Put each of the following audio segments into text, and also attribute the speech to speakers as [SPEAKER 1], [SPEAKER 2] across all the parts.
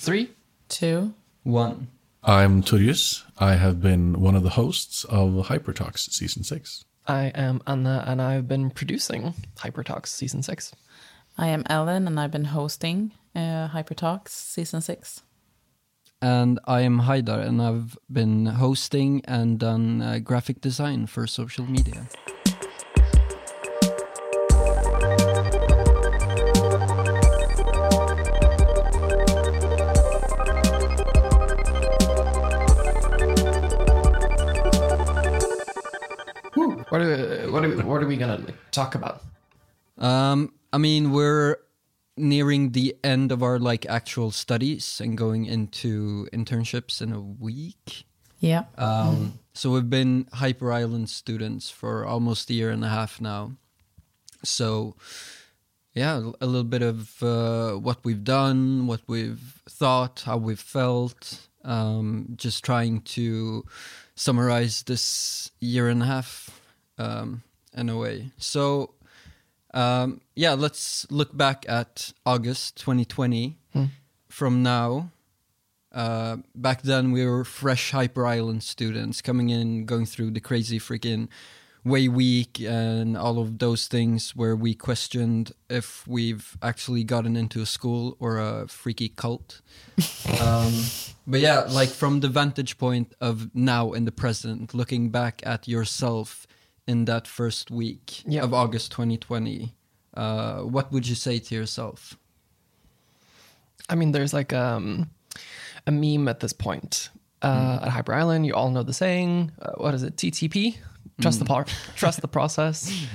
[SPEAKER 1] Three.
[SPEAKER 2] two.
[SPEAKER 3] One.
[SPEAKER 4] I'm Turius. I have been one of the hosts of Hypertalks Season 6.
[SPEAKER 1] I am Anna, and I've been producing Hypertalks season six.
[SPEAKER 2] I am Ellen, and I've been hosting uh, Hyper season six.
[SPEAKER 3] And I am Haidar, and I've been hosting and done uh, graphic design for social media.
[SPEAKER 1] What are we, what are we gonna like, talk about?
[SPEAKER 3] Um, I mean, we're nearing the end of our like actual studies and going into internships in a week.
[SPEAKER 2] Yeah.
[SPEAKER 3] Um, So we've been Hyper Island students for almost a year and a half now. So, yeah, a little bit of uh, what we've done, what we've thought, how we've felt. Um, just trying to summarize this year and a half um, in a way. So, um, yeah, let's look back at August 2020 from now. Uh, back then, we were fresh Hyper Island students coming in, going through the crazy freaking way week and all of those things where we questioned if we've actually gotten into a school or a freaky cult. um, but yeah, like from the vantage point of now in the present, looking back at yourself in that first week
[SPEAKER 1] Yeah.
[SPEAKER 3] of August 2020, uh, what would you say to yourself?
[SPEAKER 1] I mean, there's like um, a meme at this point. Uh, At Hyper Island, you all know the saying. Uh, what is it? TTP. Trust the par- trust the process.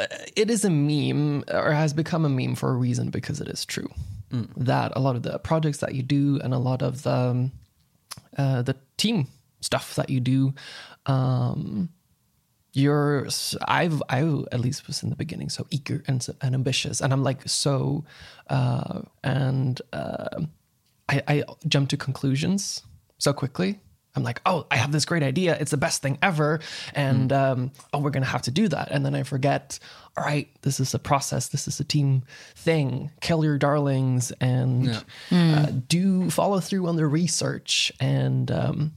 [SPEAKER 1] Uh, it is a meme, or has become a meme for a reason because it is true. That a lot of the projects that you do and a lot of the um, uh, the team stuff that you do, um, you're i've I at least was in the beginning so eager and and ambitious, and I'm like so, uh, and uh, I, I jump to conclusions so quickly. I'm like, oh, I have this great idea. It's the best thing ever, and um, oh, we're gonna have to do that. And then I forget. All right, this is a process. This is a team thing. Kill your darlings and uh, do follow through on the research and um,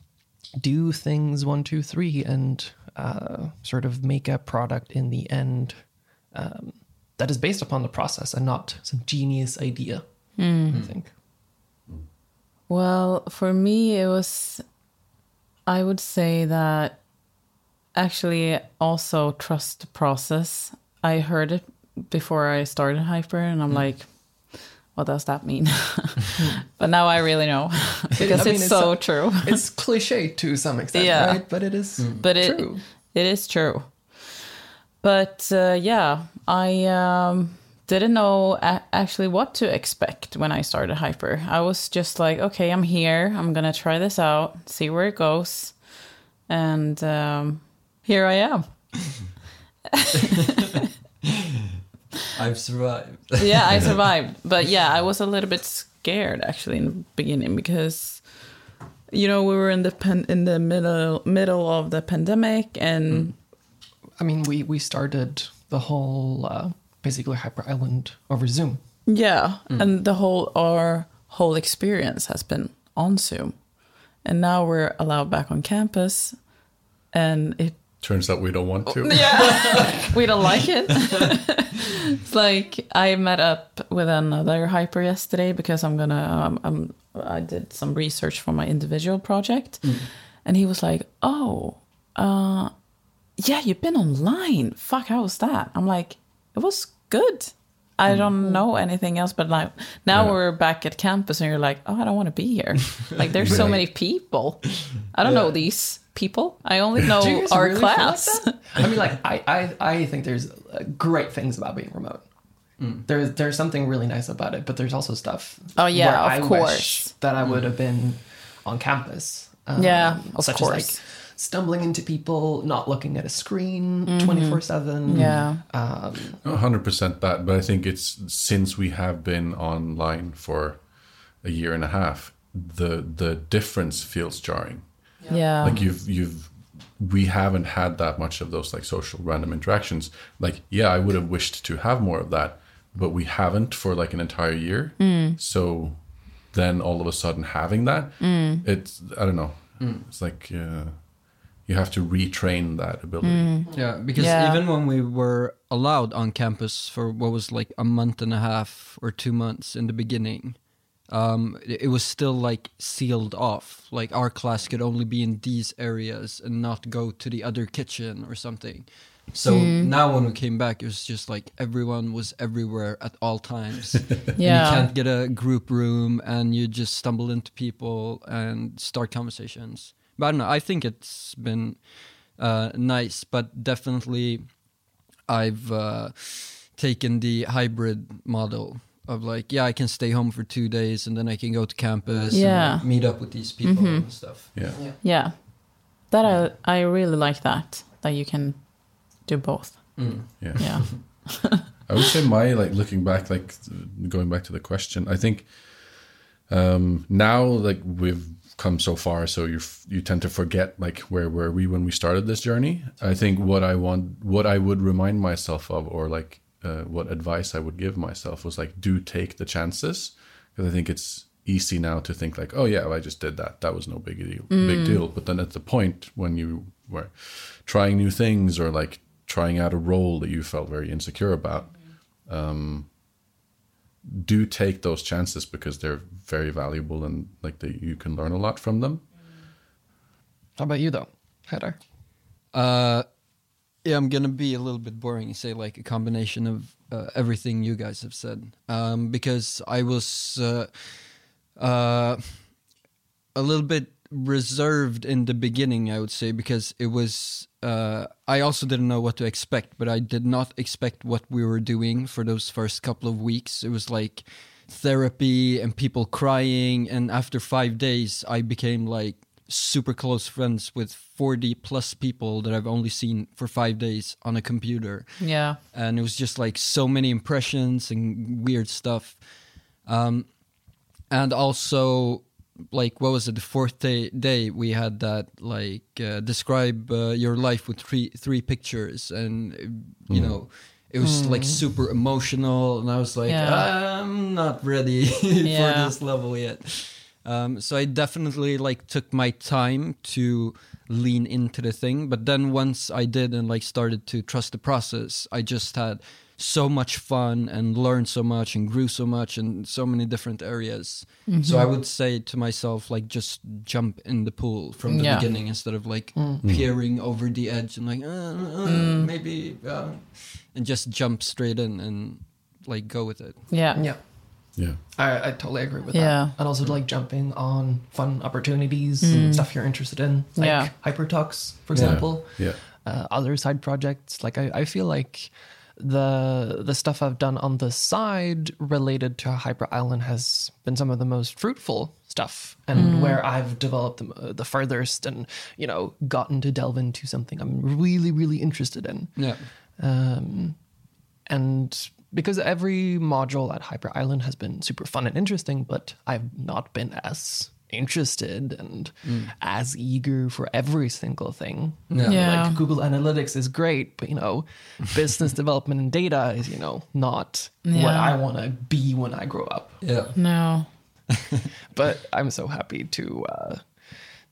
[SPEAKER 1] do things one, two, three, and uh, sort of make a product in the end um, that is based upon the process and not some genius idea. I think.
[SPEAKER 2] Well, for me, it was, I would say that actually also trust the process. I heard it before I started Hyper, and I'm like, what does that mean? but now I really know because
[SPEAKER 1] I mean,
[SPEAKER 2] it's,
[SPEAKER 1] it's
[SPEAKER 2] so
[SPEAKER 1] a-
[SPEAKER 2] true.
[SPEAKER 1] It's cliche to some extent,
[SPEAKER 2] Yeah.
[SPEAKER 1] right? But it is
[SPEAKER 2] but it
[SPEAKER 1] true.
[SPEAKER 2] it is true. But uh, yeah, I um, didn't know a- actually what to expect when I started Hyper. I was just like, okay, I'm here. I'm gonna try this out, see where it goes, and um, here I am.
[SPEAKER 3] I've survived.
[SPEAKER 2] yeah, I survived. But yeah, I was a little bit scared actually in the beginning because you know we were in the pen- in the middle middle of the pandemic and
[SPEAKER 1] I mean, we we started the whole uh, basically Hyper Island over Zoom.
[SPEAKER 2] yeah, and the whole our whole experience has been on Zoom, and now we're allowed back on campus, and it
[SPEAKER 4] Turns out we don't want to.
[SPEAKER 2] yeah we don't like it. it's like I met up with another hyper yesterday because I'm gonna um, um I did some research for my individual project, and he was like, "Oh, uh, yeah, you've been online. Fuck, how was that?" I'm like, "It was good." I don't know anything else, but like now
[SPEAKER 4] Yeah.
[SPEAKER 2] we're back at campus, and you're like, "Oh, I don't want to be here." like, there's so many people. I don't know these people. I only know
[SPEAKER 1] Do you guys
[SPEAKER 2] our
[SPEAKER 1] really feel like
[SPEAKER 2] class.
[SPEAKER 1] I mean, like I, I, I think there's uh, great things about being remote. There's there's something really nice about it, but there's also stuff.
[SPEAKER 2] Oh, yeah,
[SPEAKER 1] where
[SPEAKER 2] of
[SPEAKER 1] I wish
[SPEAKER 2] course.
[SPEAKER 1] that I would have been on campus. Um,
[SPEAKER 2] Yeah, of
[SPEAKER 1] such as like stumbling into people, not looking at a screen twenty four seven.
[SPEAKER 2] Yeah.
[SPEAKER 1] Um,
[SPEAKER 4] 100% that, but I think it's since we have been online for a year and a half, the the difference feels jarring.
[SPEAKER 2] Yeah.
[SPEAKER 4] Like you've you've we haven't had that much of those like social random interactions. Like yeah, I would have wished to have more of that, but we haven't for like an entire year. Mm. So then all of a sudden having that, mm. it's I don't know. Mm. It's like uh, you have to retrain that ability.
[SPEAKER 3] Yeah, because
[SPEAKER 2] Yeah.
[SPEAKER 3] even when we were allowed on campus for what was like a month and a half or two months in the beginning, um, it, was still like sealed off. Like our class could only be in these areas and not go to the other kitchen or something. So now when we came back, it was just like everyone was everywhere at all times.
[SPEAKER 2] Yeah.
[SPEAKER 3] you can't get a group room and you just stumble into people and start conversations. But I don't know. I think it's been uh, nice, but definitely I've uh, taken the hybrid model of like, yeah, I can stay home for two days and then I can go to campus
[SPEAKER 2] Yeah.
[SPEAKER 3] and meet up with these people and stuff.
[SPEAKER 4] Yeah.
[SPEAKER 2] Yeah. That I, I really like that, that you can do both.
[SPEAKER 4] Yeah.
[SPEAKER 2] Yeah.
[SPEAKER 4] I would say my like looking back, like going back to the question. I think um, now like we've come so far, so you you tend to forget like where were we when we started this journey. I think what I want, what I would remind myself of, or like uh, what advice I would give myself was like do take the chances because I think it's easy now to think like oh yeah I just did that that was no big deal big deal but then at the point when you were trying new things or like trying out a role that you felt very insecure about um, do take those chances because they're very valuable and like that you can learn a lot from them.
[SPEAKER 1] How about you though, Haidar?
[SPEAKER 3] Uh, yeah, I'm gonna be a little bit boring and say like a combination of uh, everything you guys have said. Um, because I was uh, uh, a little bit reserved in the beginning, I would say, because it was. Uh, I also didn't know what to expect, but I did not expect what we were doing for those first couple of weeks. It was like therapy and people crying, and after five days, I became like super close friends with 40 plus people that I've only seen for five days on a computer.
[SPEAKER 2] Yeah.
[SPEAKER 3] And it was just like so many impressions and weird stuff. Um, and also, like, what was it? The fourth day, day we had that, like, uh, describe uh, your life with three, three pictures. And, uh, you know, it was like super emotional. And I was like,
[SPEAKER 2] Yeah.
[SPEAKER 3] I'm not ready
[SPEAKER 2] Yeah.
[SPEAKER 3] for this level yet. Um, so I definitely like took my time to lean into the thing, but then once I did and like started to trust the process, I just had so much fun and learned so much and grew so much in so many different areas. So I would say to myself like just jump in the pool from the
[SPEAKER 2] Yeah.
[SPEAKER 3] beginning instead of like peering over the edge and like uh, uh, maybe uh, and just jump straight in and like go with it.
[SPEAKER 2] Yeah.
[SPEAKER 1] Yeah.
[SPEAKER 4] Yeah.
[SPEAKER 1] I, I totally agree with
[SPEAKER 2] Yeah.
[SPEAKER 1] that. And also like jumping on fun opportunities and stuff you're interested in. Like
[SPEAKER 2] Yeah.
[SPEAKER 1] Hypertalks, for example.
[SPEAKER 4] Yeah.
[SPEAKER 1] Uh, other side projects. Like I, I feel like the the stuff I've done on the side related to Hyper Island has been some of the most fruitful stuff and where I've developed the, the furthest and you know gotten to delve into something I'm really really interested in.
[SPEAKER 3] Yeah.
[SPEAKER 1] Um, and because every module at Hyper Island has been super fun and interesting, but I've not been as interested and as eager for every single thing.
[SPEAKER 3] Yeah.
[SPEAKER 2] Yeah.
[SPEAKER 1] Like Google Analytics is great, but you know, business development and data is, you know, not what I want to be when I grow up.
[SPEAKER 3] Yeah.
[SPEAKER 2] No.
[SPEAKER 1] But I'm so happy to uh,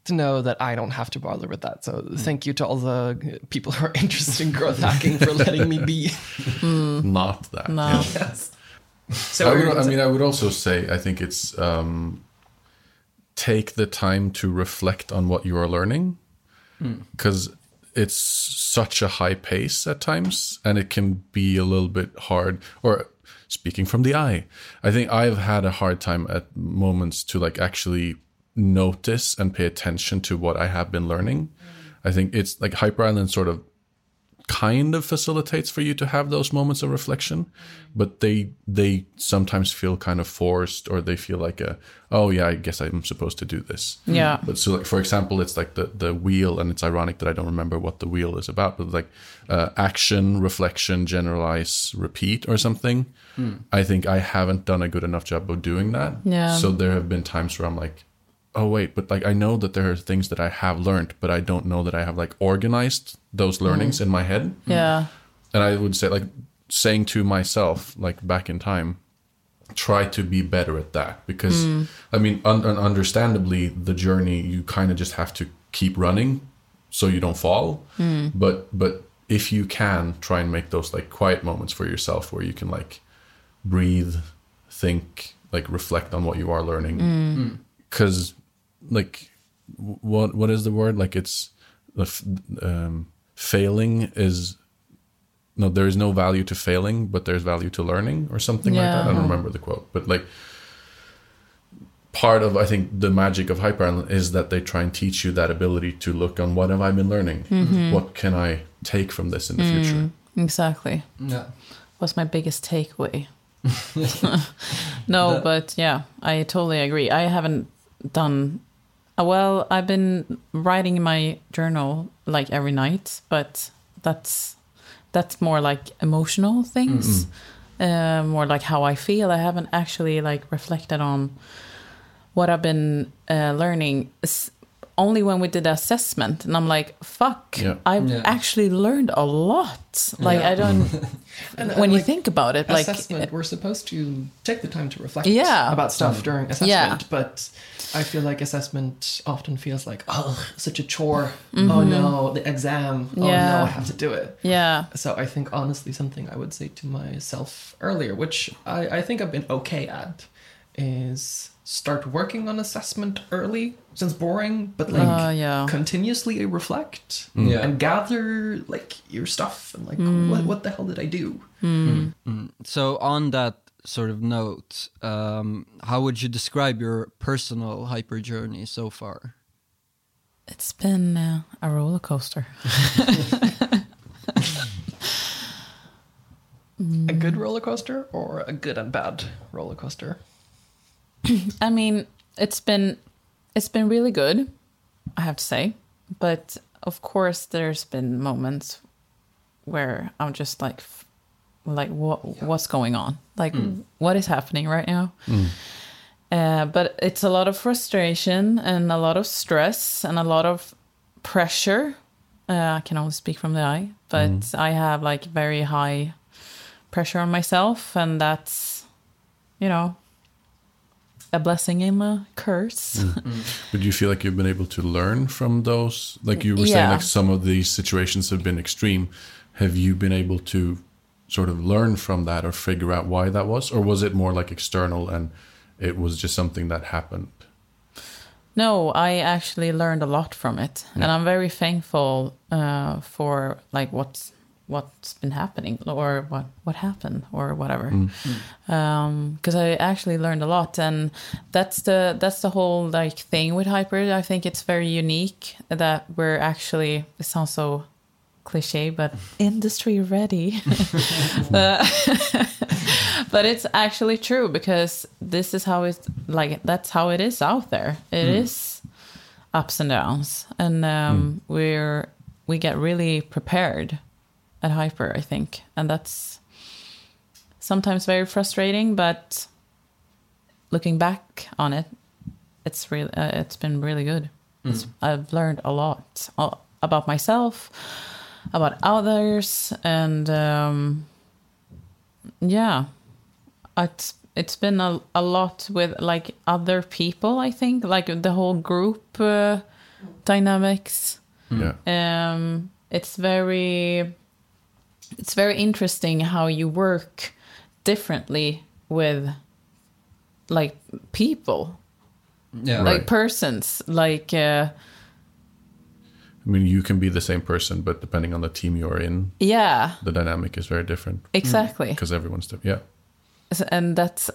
[SPEAKER 1] to know that I don't have to bother with that. So thank you to all the people who are interested in growth hacking for letting me be.
[SPEAKER 4] Not that.
[SPEAKER 2] No.
[SPEAKER 4] Yeah.
[SPEAKER 1] Yes. So
[SPEAKER 4] I,
[SPEAKER 1] what were you
[SPEAKER 4] would, I mean, I would also say I think it's um, take the time to reflect on what you are learning because it's such a high pace at times and it can be a little bit hard or speaking from the eye i think i've had a hard time at moments to like actually notice and pay attention to what i have been learning. I think it's like hyper island sort of kind of facilitates for you to have those moments of reflection but they they sometimes feel kind of forced or they feel like a oh yeah i guess i'm supposed to do this.
[SPEAKER 2] Yeah.
[SPEAKER 4] but so like for example it's like the the wheel and it's ironic that i don't remember what the wheel is about but like uh, action reflection generalize repeat or something. I think i haven't done a good enough job of doing that.
[SPEAKER 2] Yeah.
[SPEAKER 4] so there have been times where i'm like oh wait but like i know that there are things that i have learned but i don't know that i have like organized those mm-hmm. learnings in my head.
[SPEAKER 2] Yeah.
[SPEAKER 4] and i would say like saying to myself like back in time try to be better at that because mm. I mean, un- un- understandably, the journey you kind of just have to keep running so you don't fall. Mm. But but if you can try and make those like quiet moments for yourself where you can like breathe, think, like reflect on what you are learning, mm. because like what what is the word like it's the um, failing is no there is no value to failing but there's value to learning or something like that i don't remember the quote but like part of i think the magic of hyper island is that they try and teach you that ability to look on what have i been learning what can i take from this in the future
[SPEAKER 2] Exactly.
[SPEAKER 3] Yeah.
[SPEAKER 2] What's my biggest takeaway? no, but yeah, I totally agree. I haven't done well. I've been writing in my journal like every night, but that's that's more like emotional things, uh, more like how I feel. I haven't actually like reflected on what I've been uh, learning. S- Only when we did the assessment, and I'm like, "Fuck!
[SPEAKER 4] Yeah.
[SPEAKER 2] I've
[SPEAKER 3] Yeah.
[SPEAKER 2] actually learned a lot." Like I don't.
[SPEAKER 1] And,
[SPEAKER 2] when you
[SPEAKER 1] like,
[SPEAKER 2] think about it, like
[SPEAKER 1] assessment, we're supposed to take the time to reflect
[SPEAKER 2] Yeah.
[SPEAKER 1] about stuff during assessment,
[SPEAKER 2] Yeah.
[SPEAKER 1] but I feel like assessment often feels like, oh, such a chore. Oh mm-hmm. no, the exam. Oh
[SPEAKER 2] Mm-hmm. Yeah.
[SPEAKER 1] no, I have to do it.
[SPEAKER 2] yeah,
[SPEAKER 1] So I think honestly, something I would say to myself earlier, which I, I think I've been okay at, is start working on assessment early. Sounds boring, but like
[SPEAKER 2] Uh, yeah.
[SPEAKER 1] continuously reflect mm.
[SPEAKER 3] Yeah.
[SPEAKER 1] and gather like your stuff and like mm. what what the hell did I do? Mm.
[SPEAKER 3] So on that sort of note, um, how would you describe your personal hyper journey so far?
[SPEAKER 2] it's been uh, a roller coaster.
[SPEAKER 1] A good roller coaster or a good and bad roller coaster?
[SPEAKER 2] I mean, it's been it's been really good, I have to say, but of course, there's been moments where I'm just like, f- like what what's going on? Like, what is happening right now? Uh, but it's a lot of frustration and a lot of stress and a lot of pressure. Uh, I can only speak from the eye, but I have like very high pressure on myself, and that's, you know, a blessing and a curse.
[SPEAKER 4] But do you feel like you've been able to learn from those? Like you were saying, like some of these situations have been extreme. Have you been able to sort of learn from that or figure out why that was? Or was it more like external and it was just something that happened?
[SPEAKER 2] No, I actually learned a lot from it, and I'm very thankful uh, for like what's what's been happening or what what happened or whatever. Because I actually learned a lot, and that's the that's the whole like thing with hyper. I think it's very unique that we're actually. It sounds so cliche, but industry ready. Uh, but it's actually true because this is how it's like that's how it is out there. It is ups and downs. And um, we're we get really prepared at hyper i think. And that's sometimes very frustrating but looking back on it it's really uh, it's been really good. It's- i've learned a lot uh, about myself about others and um, yeah. It's it's been a, a lot with like other people i think like the whole group uh, dynamics.
[SPEAKER 4] Yeah.
[SPEAKER 2] um it's very it's very interesting how you work differently with like people.
[SPEAKER 3] Yeah.
[SPEAKER 2] like persons. Like uh
[SPEAKER 4] I mean, you can be the same person, but depending on the team you're in,
[SPEAKER 2] yeah
[SPEAKER 4] the dynamic is very different
[SPEAKER 2] exactly mm.
[SPEAKER 4] because everyone's different. Yeah.
[SPEAKER 2] and that's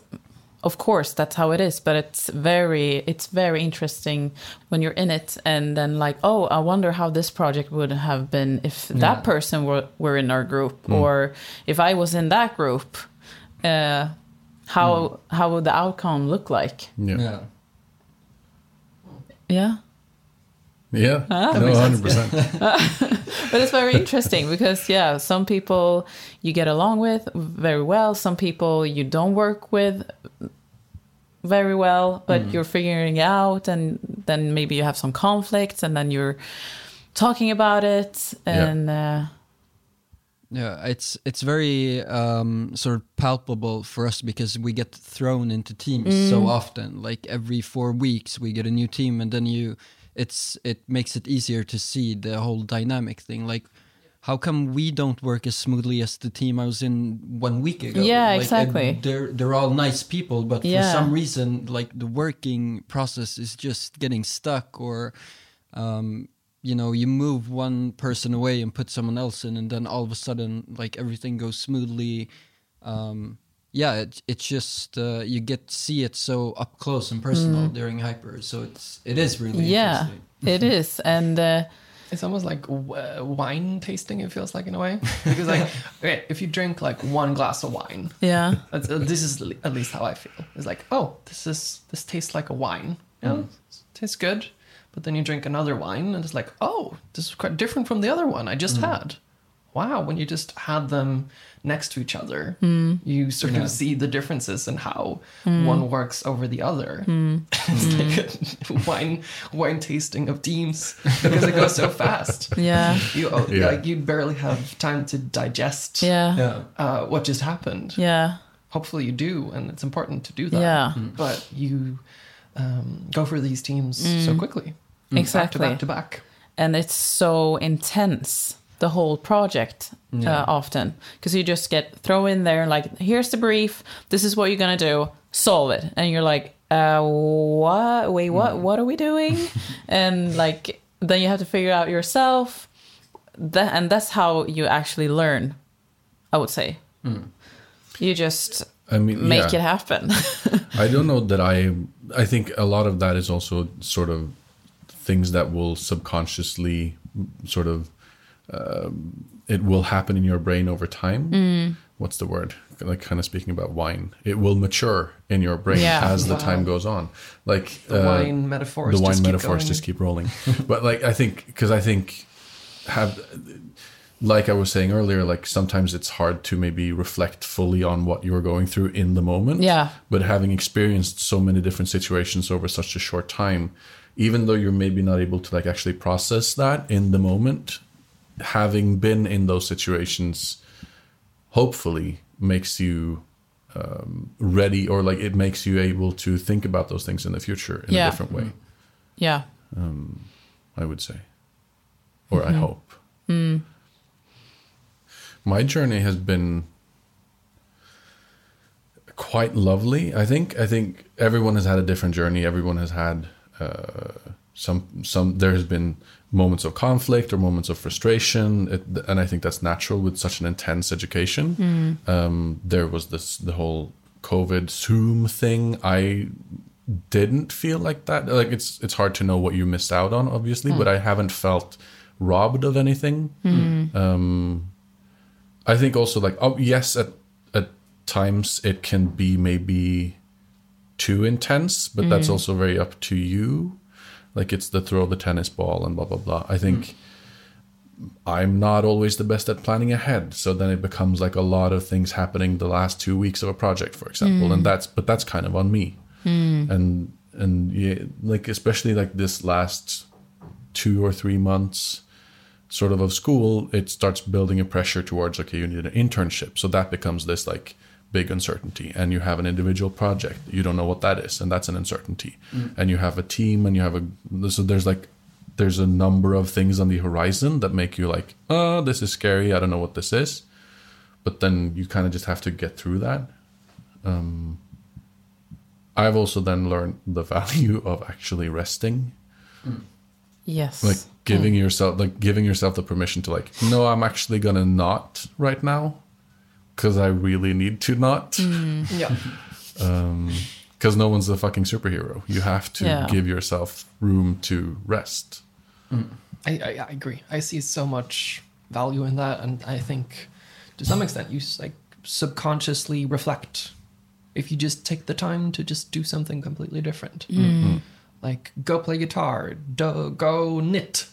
[SPEAKER 2] of course that's how it is but it's very it's very interesting when you're in it and then like oh i wonder how this project would have been if
[SPEAKER 3] Yeah.
[SPEAKER 2] that person were, were in our group mm. or if i was in that group uh how mm. how would the outcome look like
[SPEAKER 4] Yeah.
[SPEAKER 3] Yeah.
[SPEAKER 2] yeah
[SPEAKER 4] Yeah.
[SPEAKER 2] Ah,
[SPEAKER 4] no, 100%.
[SPEAKER 2] but it's very interesting because yeah some people you get along with very well some people you don't work with very well but you're figuring it out and then maybe you have some conflicts and then you're talking about it
[SPEAKER 4] Yeah.
[SPEAKER 2] and uh,
[SPEAKER 3] Yeah, it's it's very um, sort of palpable for us because we get thrown into teams so often. Like every four weeks, we get a new team, and then you, it's it makes it easier to see the whole dynamic thing. Like, how come we don't work as smoothly as the team I was in one week ago?
[SPEAKER 2] Yeah,
[SPEAKER 3] Like,
[SPEAKER 2] exactly.
[SPEAKER 3] They're they're all nice people, but for some reason, like the working process is just getting stuck, or um, you know, you move one person away and put someone else in, and then all of a sudden, like everything goes smoothly. Um, yeah, it, it's just uh, you get to see it so up close and personal during hyper, so it's it is really
[SPEAKER 2] Mm. yeah,
[SPEAKER 3] interesting.
[SPEAKER 2] it is, and uh,
[SPEAKER 1] It's almost like w- wine tasting. It feels like in a way because like okay, if you drink like one glass of wine,
[SPEAKER 2] yeah,
[SPEAKER 1] that's, uh, this is at least how I feel. It's like oh, this is this tastes like a wine. You know, tastes good. But then you drink another wine and it's like oh, this is quite different from the other one I just had. Wow, when you just had them next to each other, hmm. you sort of see the differences in how hmm. one works over the other. Hmm. it's like a wine wine tasting of teams because it goes so fast.
[SPEAKER 2] yeah,
[SPEAKER 1] You oh,
[SPEAKER 4] Yeah.
[SPEAKER 1] like you barely have time to digest
[SPEAKER 2] yeah,
[SPEAKER 3] Yeah.
[SPEAKER 1] uh, what just happened.
[SPEAKER 2] yeah,
[SPEAKER 1] Hopefully you do, and it's important to do that.
[SPEAKER 2] Yeah.
[SPEAKER 1] But you um, go for these teams so quickly, back to
[SPEAKER 2] exactly.
[SPEAKER 1] back to back.
[SPEAKER 2] and it's so intense the whole project uh, often. Because you just get thrown in there like here's the brief. This is what you're gonna do. Solve it. And you're like uh what? Wait what? What are we doing? And like then you have to figure out yourself. That and that's how you actually learn i would say. You just
[SPEAKER 4] I mean,
[SPEAKER 2] make
[SPEAKER 4] yeah.
[SPEAKER 2] it happen.
[SPEAKER 4] I don't know that I. I think a lot of that is also sort of things that will subconsciously sort of. Um, it will happen in your brain over time. What's the word? Like kind of speaking about wine, it will mature in your brain
[SPEAKER 2] Yeah.
[SPEAKER 4] as the time goes on. Like
[SPEAKER 1] The
[SPEAKER 4] uh,
[SPEAKER 1] wine metaphors.
[SPEAKER 4] the wine
[SPEAKER 1] just keep
[SPEAKER 4] metaphors
[SPEAKER 1] going.
[SPEAKER 4] just keep rolling. but like I think because I think have like I was saying earlier, like sometimes it's hard to maybe reflect fully on what you're going through in the moment.
[SPEAKER 2] Yeah.
[SPEAKER 4] But having experienced so many different situations over such a short time, even though you're maybe not able to like actually process that in the moment, having been in those situations hopefully makes you um, ready or like it makes you able to think about those things in the future in
[SPEAKER 2] Yeah.
[SPEAKER 4] a different way
[SPEAKER 2] yeah
[SPEAKER 4] i would say or
[SPEAKER 2] Mm-hmm.
[SPEAKER 4] i hope
[SPEAKER 2] Mm.
[SPEAKER 4] my journey has been quite lovely i think i think everyone has had a different journey everyone has had uh, some some there has been moments of conflict or moments of frustration. It, and i think that's natural with such an intense education. Um, there was this the whole covid zoom thing. I didn't feel like that. Like it's it's hard to know what you missed out on obviously but i haven't felt robbed of anything. Um i think also like oh yes at at times it can be maybe too intense but that's also very up to you like it's the throw the tennis ball and blah blah blah. I think mm. i'm not always the best at planning ahead. So then it becomes like a lot of things happening the last two weeks of a project for example. And mm. that's but that's kind of on me. Mm. And and yeah, like especially like this last two or three months sort of of school it starts building a pressure towards okay you need an internship. So that becomes this like big uncertainty and you have an individual project you don't know what that is and that's an uncertainty. Mm. And you have a team and you have a so there's like there's a number of things on the horizon that make you like oh this is scary i don't know what this is. But then you kind of just have to get through that. Um i've also then learned the value of actually resting. Mm.
[SPEAKER 2] Yes.
[SPEAKER 4] Like giving mm. yourself like giving yourself the permission to like no i'm actually gonna not right now because i really need to not. Mm.
[SPEAKER 1] Yeah.
[SPEAKER 4] Um, because no one's a fucking superhero. You have to
[SPEAKER 2] Yeah.
[SPEAKER 4] give yourself room to rest. Mm.
[SPEAKER 1] I, I, I agree. I see so much value in that, and I think to some extent you like subconsciously reflect if you just take the time to just do something completely different, mm. mm-hmm. like go play guitar, do, go knit,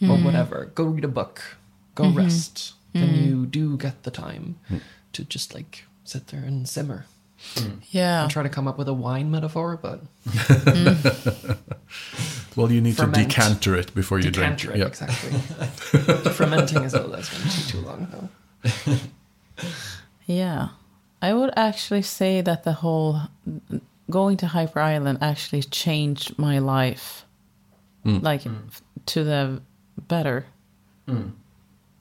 [SPEAKER 1] or mm-hmm. whatever. Go read a book, go mm-hmm. rest. Then you do get the time to just like sit there and simmer. Hmm.
[SPEAKER 2] yeah
[SPEAKER 1] I try to come up with a wine metaphor, but
[SPEAKER 4] well you need
[SPEAKER 1] Ferment.
[SPEAKER 4] to decanter it before you
[SPEAKER 1] decanter
[SPEAKER 4] drink
[SPEAKER 1] it
[SPEAKER 4] yeah
[SPEAKER 1] exactly. Fermenting is a that's going to take too long though.
[SPEAKER 2] Yeah. I would actually say that the whole going to Hyper Island actually changed my life. Hmm. Like f- to the better.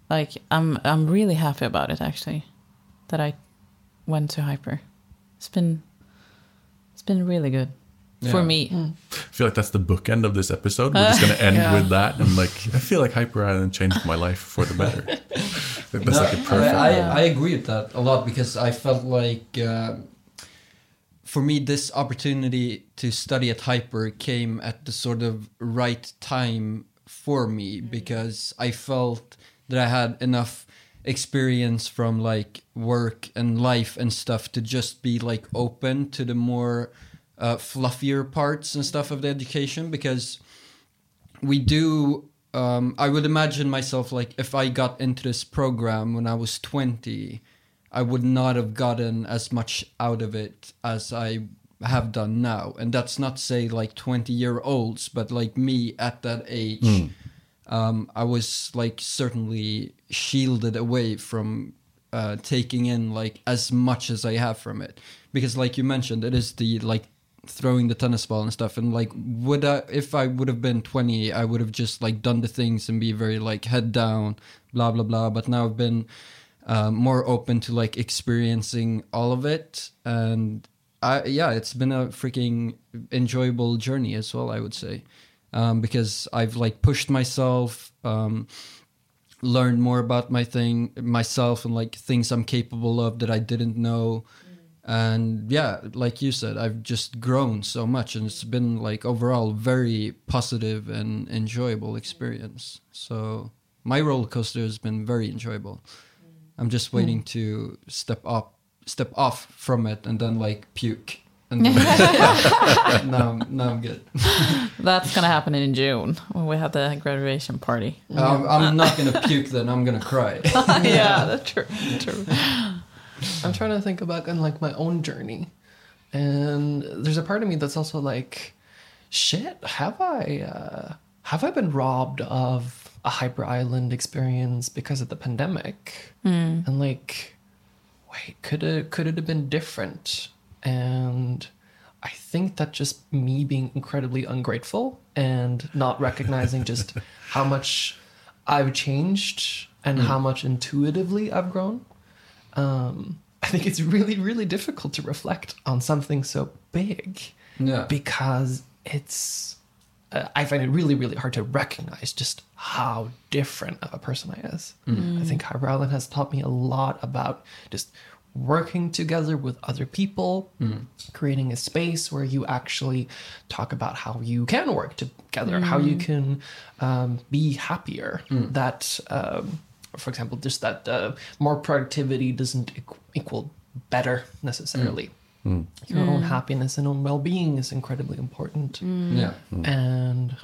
[SPEAKER 2] Like I'm I'm really happy about it actually that I went to Hyper. It's been it's been really good for
[SPEAKER 3] Yeah.
[SPEAKER 2] me.
[SPEAKER 4] I feel like that's the bookend of this episode. We're just going to end
[SPEAKER 1] Yeah.
[SPEAKER 4] with that. And like, I feel like Hyper Island changed my life for the better. That's like a
[SPEAKER 3] No,
[SPEAKER 4] perfect.
[SPEAKER 3] I, I, I agree with that a lot because I felt like uh, for me this opportunity to study at Hyper came at the sort of right time for me because I felt that I had enough experience from like work and life and stuff to just be like open to the more uh, fluffier parts and stuff of the education because we do um, i would imagine myself like if i got into this program when i was 20 i would not have gotten as much out of it as i have done now. And that's not say like 20 year olds but like me at that age um, i was like certainly shielded away from uh, taking in like as much as i have from it. Because like you mentioned it is the like throwing the tennis ball and stuff and like would i if i would have been 20 i would have just like done the things and be very like head down blah blah blah. But now i've been um, more open to like experiencing all of it and i yeah it's been a freaking enjoyable journey as well i would say um, because i've like pushed myself um, learned more about my thing myself and like things i'm capable of that i didn't know. And yeah like you said i've just grown so much and it's been like overall very positive and enjoyable experience. So my roller coaster has been very enjoyable. I'm just waiting to step up step off from it and then like puke and then, now, I'm- now i'm good
[SPEAKER 2] That's gonna happen in June when we have the graduation party.
[SPEAKER 3] I'm, I'm not gonna puke then i'm gonna cry
[SPEAKER 2] yeah, that's true. True.
[SPEAKER 1] I'm trying to think about kind like my own journey, and there's a part of me that's also like, shit, have I uh, have I been robbed of a hyper island experience because of the pandemic? And like, wait, could it could it have been different? And I think that just me being incredibly ungrateful and not recognizing just how much I've changed and how much intuitively I've grown um, I think it's really, really difficult to reflect on something so big
[SPEAKER 3] yeah
[SPEAKER 1] because it's. Uh, I find it really, really hard to recognize just how different of a person I is. I think Hyper Island has taught me a lot about just working together with other people, creating a space where you actually talk about how you can work together, how you can um, be happier. That, um, for example, just that uh, more productivity doesn't equ- equal better necessarily. Your own happiness and own well-being is incredibly important.
[SPEAKER 3] Yeah.
[SPEAKER 1] And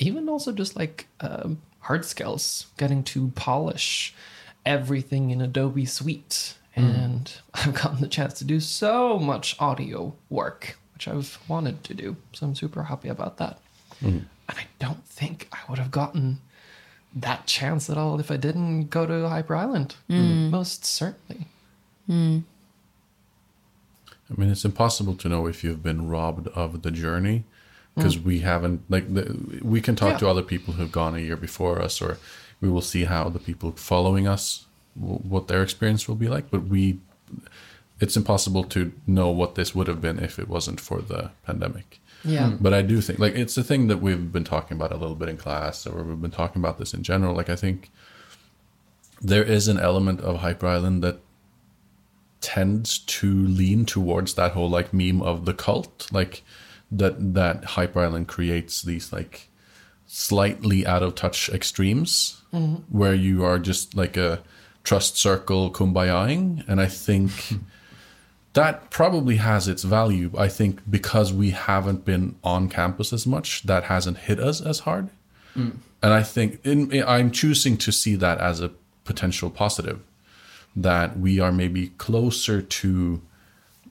[SPEAKER 1] even also just like um, hard skills getting to polish everything in adobe suite Mm. and i've gotten the chance to do so much audio work which i've wanted to do. So i'm super happy about that. Mm. And i don't think i would have gotten that chance at all if i didn't go to hyper island. Mm. Most certainly.
[SPEAKER 4] I mean, it's impossible to know if you've been robbed of the journey because we haven't like the, we can talk
[SPEAKER 1] Yeah.
[SPEAKER 4] to other people who've gone a year before us, or we will see how the people following us w- what their experience will be like. But we, it's impossible to know what this would have been if it wasn't for the pandemic.
[SPEAKER 1] yeah hmm.
[SPEAKER 4] But I do think like it's a thing that we've been talking about a little bit in class, or we've been talking about this in general. Like I think there is an element of Hyper Island that tends to lean towards that whole like meme of the cult, like that that Hyper Island creates these like slightly out of touch extremes mm-hmm. where you are just like a trust circle kumbayaing, and I think that probably has its value. I think because we haven't been on campus as much, that hasn't hit us as hard. Mm. And I think in, I'm choosing to see that as a potential positive, that we are maybe closer to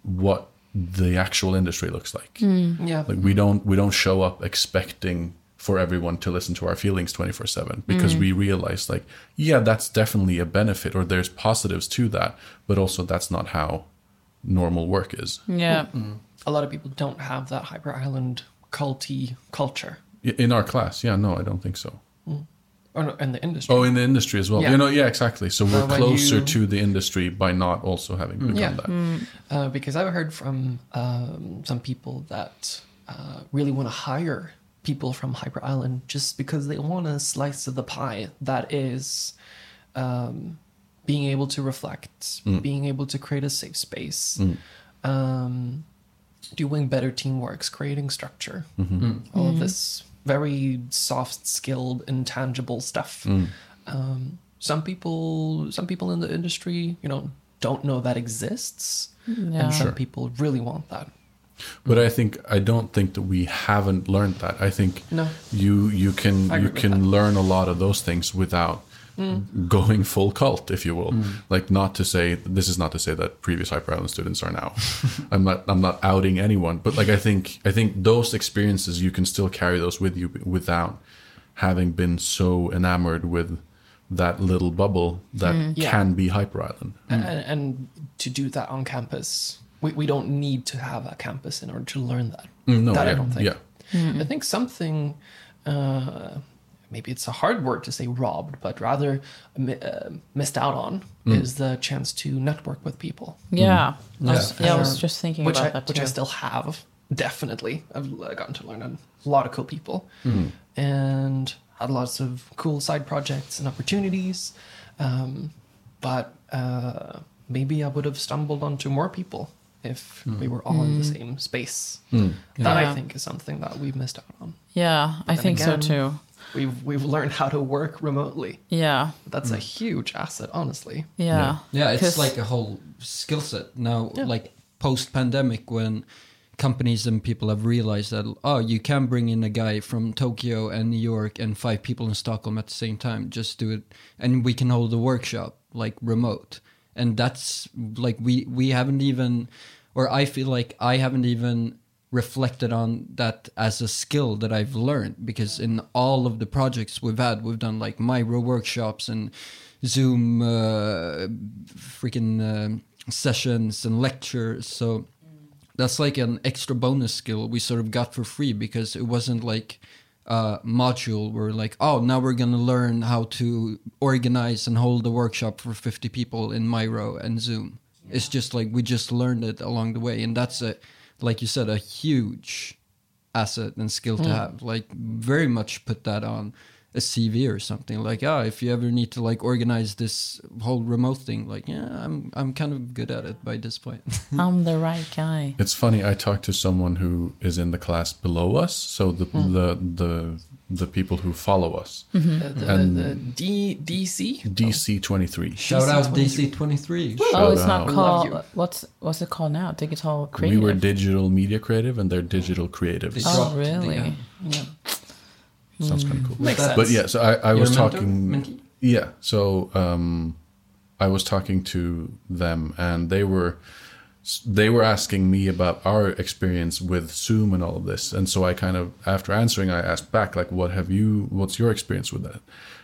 [SPEAKER 4] what the actual industry looks like. Mm.
[SPEAKER 1] yeah
[SPEAKER 4] Like we don't we don't show up expecting for everyone to listen to our feelings 24 7 because we realized like yeah that's definitely a benefit or there's positives to that but also that's not how normal work is.
[SPEAKER 2] Yeah.
[SPEAKER 1] A lot of people don't have that Hyper Island culty culture.
[SPEAKER 4] In our class. Yeah no i don't think so.
[SPEAKER 1] Or no, in the industry.
[SPEAKER 4] oh in the industry as well.
[SPEAKER 1] Yeah.
[SPEAKER 4] you know yeah exactly. So we're
[SPEAKER 1] Uh,
[SPEAKER 4] closer
[SPEAKER 1] you-
[SPEAKER 4] to the industry by not also having become
[SPEAKER 1] Yeah.
[SPEAKER 4] that.
[SPEAKER 1] Uh, because I've heard from um, some people that uh, really want to hire people from Hyper Island just because they want a slice of the pie that is um, being able to reflect, being able to create a safe space, um, doing better teamworks, creating structure, all of this very soft skilled, intangible stuff. Um, some people, some people in the industry, you know, don't know that exists,
[SPEAKER 2] Yeah.
[SPEAKER 1] and some
[SPEAKER 4] Sure.
[SPEAKER 1] people really want that.
[SPEAKER 4] But I think I don't think that we haven't learned that. I think
[SPEAKER 1] No.
[SPEAKER 4] you you can you can learn a lot of those things without mm. going full cult, if you will. Mm. Like not to say this is not to say that previous Hyper Island students are now. I'm not I'm not outing anyone, but like I think I think those experiences you can still carry those with you without having been so enamored with that little bubble that mm.
[SPEAKER 1] Yeah.
[SPEAKER 4] can be Hyper Island.
[SPEAKER 1] and, and to do that on campus we, we don't need to have a campus in order to learn that
[SPEAKER 4] Mm, no,
[SPEAKER 1] that
[SPEAKER 4] yeah,
[SPEAKER 1] i don't think
[SPEAKER 4] yeah.
[SPEAKER 1] i think something uh, maybe it's a hard word to say robbed but rather mi- uh, missed out on
[SPEAKER 4] Mm.
[SPEAKER 1] is the chance to network with people
[SPEAKER 2] Yeah. I was,
[SPEAKER 3] Yeah.
[SPEAKER 2] yeah, I was just thinking
[SPEAKER 1] which
[SPEAKER 2] about
[SPEAKER 1] I,
[SPEAKER 2] that
[SPEAKER 1] which. I still have definitely i've uh, gotten to learn a lot of cool people
[SPEAKER 4] Mm-hmm.
[SPEAKER 1] and had lots of cool side projects and opportunities um, but uh, maybe i would have stumbled onto more people if hmm. we were all in the hmm. same space hmm. that i think is something that we've missed out on
[SPEAKER 2] yeah, I think
[SPEAKER 1] again-
[SPEAKER 2] so too.
[SPEAKER 1] we've we've learned how to work remotely
[SPEAKER 2] Yeah.
[SPEAKER 1] that's a huge asset honestly
[SPEAKER 2] Yeah.
[SPEAKER 3] Yeah, it's like a whole skill set now.
[SPEAKER 1] Yeah.
[SPEAKER 3] Like post pandemic, when companies and people have realized that oh, you can bring in a guy from Tokyo and New York and five people in Stockholm at the same time. Just do it, and we can hold the workshop like remote. And that's like we we haven't even, or I feel like I haven't even reflected on that as a skill that I've learned because in all of the projects we've had, we've done like micro workshops and Zoom uh, freaking uh, sessions and lectures. So that's like an extra bonus skill we sort of got for free because it wasn't like a module where like oh now we're gonna learn how to organize and hold a workshop for 50 people in Miro and Zoom. It's just like we just learned it along the way, and that's a like you said a huge asset and skill to have. Like very much put that on a CV or something. Like ah, if you ever need to like organize this whole remote thing, like yeah, I'm I'm kind of good at it by this point.
[SPEAKER 2] I'm the right guy.
[SPEAKER 4] It's funny. I talked to someone who is in the class below us, so the
[SPEAKER 1] Hmm.
[SPEAKER 4] the the the people who follow us.
[SPEAKER 1] Uh, the,
[SPEAKER 4] And-
[SPEAKER 1] the D, dc
[SPEAKER 4] DC twenty three.
[SPEAKER 3] Shout out DC twenty three.
[SPEAKER 2] oh,
[SPEAKER 4] Shout
[SPEAKER 2] it's not
[SPEAKER 4] out.
[SPEAKER 1] Love
[SPEAKER 2] called. What's what's it called now? Digital Creative?
[SPEAKER 4] We were digital media creative, and they're digital creatives.
[SPEAKER 3] Oh. dropped the,
[SPEAKER 2] really?
[SPEAKER 3] uh,
[SPEAKER 1] yeah.
[SPEAKER 4] Sounds kind of cool.
[SPEAKER 1] Makes
[SPEAKER 3] But-
[SPEAKER 1] sense
[SPEAKER 4] But yeah, so I, I
[SPEAKER 3] Your
[SPEAKER 4] was talking.
[SPEAKER 3] mentee?
[SPEAKER 4] Yeah, so um, I was talking to them, and they were they were asking me about our experience with Zoom and all of this, and so I kind of after answering, I asked back like, "What have you? What's your experience with that?"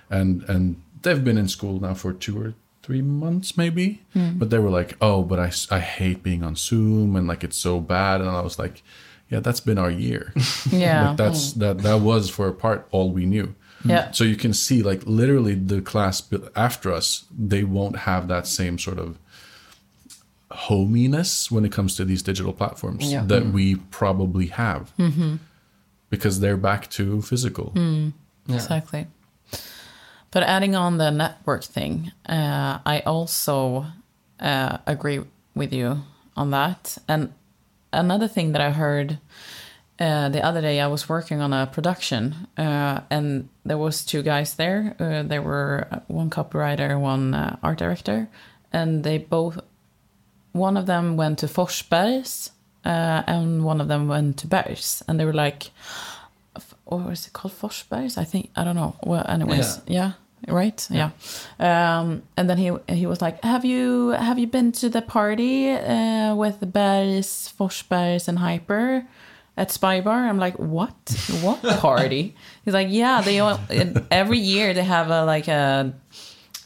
[SPEAKER 4] And and they've been in school now for two or three months maybe, hmm. but they were like, "Oh, but I I hate being on Zoom and like it's so bad," and I was like. Yeah, that's been our year.
[SPEAKER 2] Yeah.
[SPEAKER 4] like that's hmm. that that was for a part all we knew.
[SPEAKER 2] Yeah.
[SPEAKER 4] So you can see, like, literally the class after us, they won't have that same sort of hominess when it comes to these digital platforms
[SPEAKER 1] Yeah.
[SPEAKER 4] that we probably have because they're back to physical.
[SPEAKER 2] Exactly. But adding on the network thing, uh, I also uh, agree with you on that. And another thing that I heard uh, the other day, I was working on a production, uh, and there was two guys there. Uh, there were one copywriter, one uh, art director, and they both. One of them went to Forsbergs, uh, and one of them went to Berghs, and they were like, or is it called Forsbergs? I think I don't know. Well, anyways, yeah, right, yeah. Um, and then he he was like, "Have you have you been to the party uh, with Berghs, Forsbergs, and Hyper?" at Spy Bar. I'm like, what? What party? He's like, yeah, they all, every year they have a like a,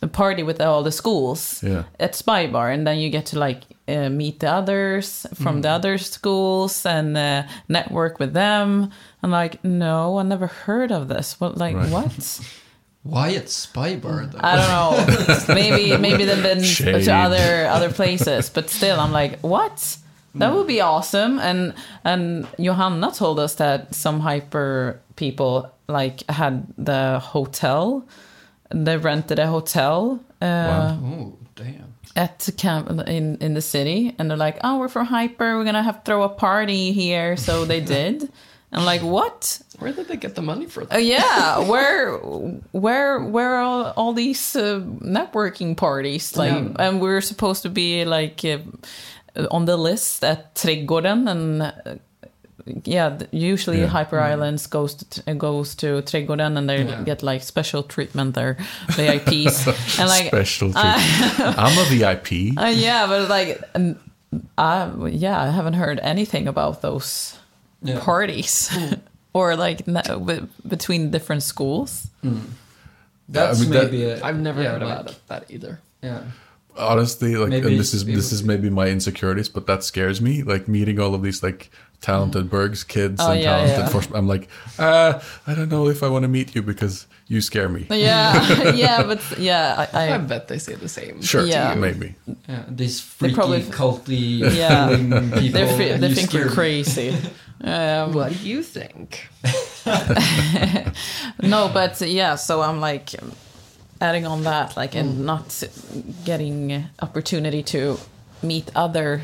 [SPEAKER 2] a party with all the schools
[SPEAKER 4] Yeah.
[SPEAKER 2] at Spy Bar, and then you get to like uh, meet the others from the other schools and uh, network with them. I'm like, no, I never heard of this. What, like,
[SPEAKER 4] Right.
[SPEAKER 2] what?
[SPEAKER 3] Why it's Spy Bar though?
[SPEAKER 2] I don't know. maybe maybe they've been
[SPEAKER 4] Shade.
[SPEAKER 2] to other other places, but still, I'm like, what? That would be awesome. And and Johanna told us that some hyper people like had the hotel. They rented a hotel uh,
[SPEAKER 3] oh damn.
[SPEAKER 2] At camp in in the city, and they're like, "Oh, we're from Hyper. We're gonna have throw a party here." So they did. I'm like, what?
[SPEAKER 1] Where did they get the money for
[SPEAKER 2] Uh,
[SPEAKER 1] that?
[SPEAKER 2] yeah, where where where are all, all these uh, networking parties? Like,
[SPEAKER 3] Yeah.
[SPEAKER 2] and we're supposed to be like uh, on the list at Trädgården, and uh, yeah, usually
[SPEAKER 4] Yeah.
[SPEAKER 2] Hyper Islands goes to, uh, goes to Trädgården, and they
[SPEAKER 3] Yeah.
[SPEAKER 2] get like special treatment there, VIPs, and like.
[SPEAKER 4] Special treatment. I'm a VIP.
[SPEAKER 2] Uh, yeah, but like, I yeah, I haven't heard anything about those
[SPEAKER 3] Yeah.
[SPEAKER 2] parties, or like ne- be- between different schools.
[SPEAKER 3] That's
[SPEAKER 4] I mean, that-
[SPEAKER 3] maybe a,
[SPEAKER 1] I've never
[SPEAKER 3] yeah,
[SPEAKER 1] heard
[SPEAKER 3] like,
[SPEAKER 1] about that either.
[SPEAKER 3] Yeah.
[SPEAKER 4] honestly like
[SPEAKER 3] Maybe
[SPEAKER 4] and this is this is maybe my insecurities but that scares me like meeting all of these like talented Berghs kids
[SPEAKER 2] Oh,
[SPEAKER 4] and
[SPEAKER 2] yeah,
[SPEAKER 4] talented
[SPEAKER 2] yeah.
[SPEAKER 4] Fors- i'm like uh i don't know if i want to meet you because you scare me
[SPEAKER 2] Yeah, yeah, but yeah, I,
[SPEAKER 1] I
[SPEAKER 2] I
[SPEAKER 1] bet they say the same.
[SPEAKER 4] sure
[SPEAKER 2] Yeah.
[SPEAKER 4] maybe
[SPEAKER 3] Yeah, these
[SPEAKER 2] They
[SPEAKER 3] freaky,
[SPEAKER 2] probably-
[SPEAKER 3] culty,
[SPEAKER 2] Yeah.
[SPEAKER 3] people.
[SPEAKER 2] they fe- they
[SPEAKER 3] you
[SPEAKER 2] think you're crazy. Um,
[SPEAKER 1] What do you think?
[SPEAKER 2] no, but yeah, so I'm like adding on that, like, and not getting opportunity to meet other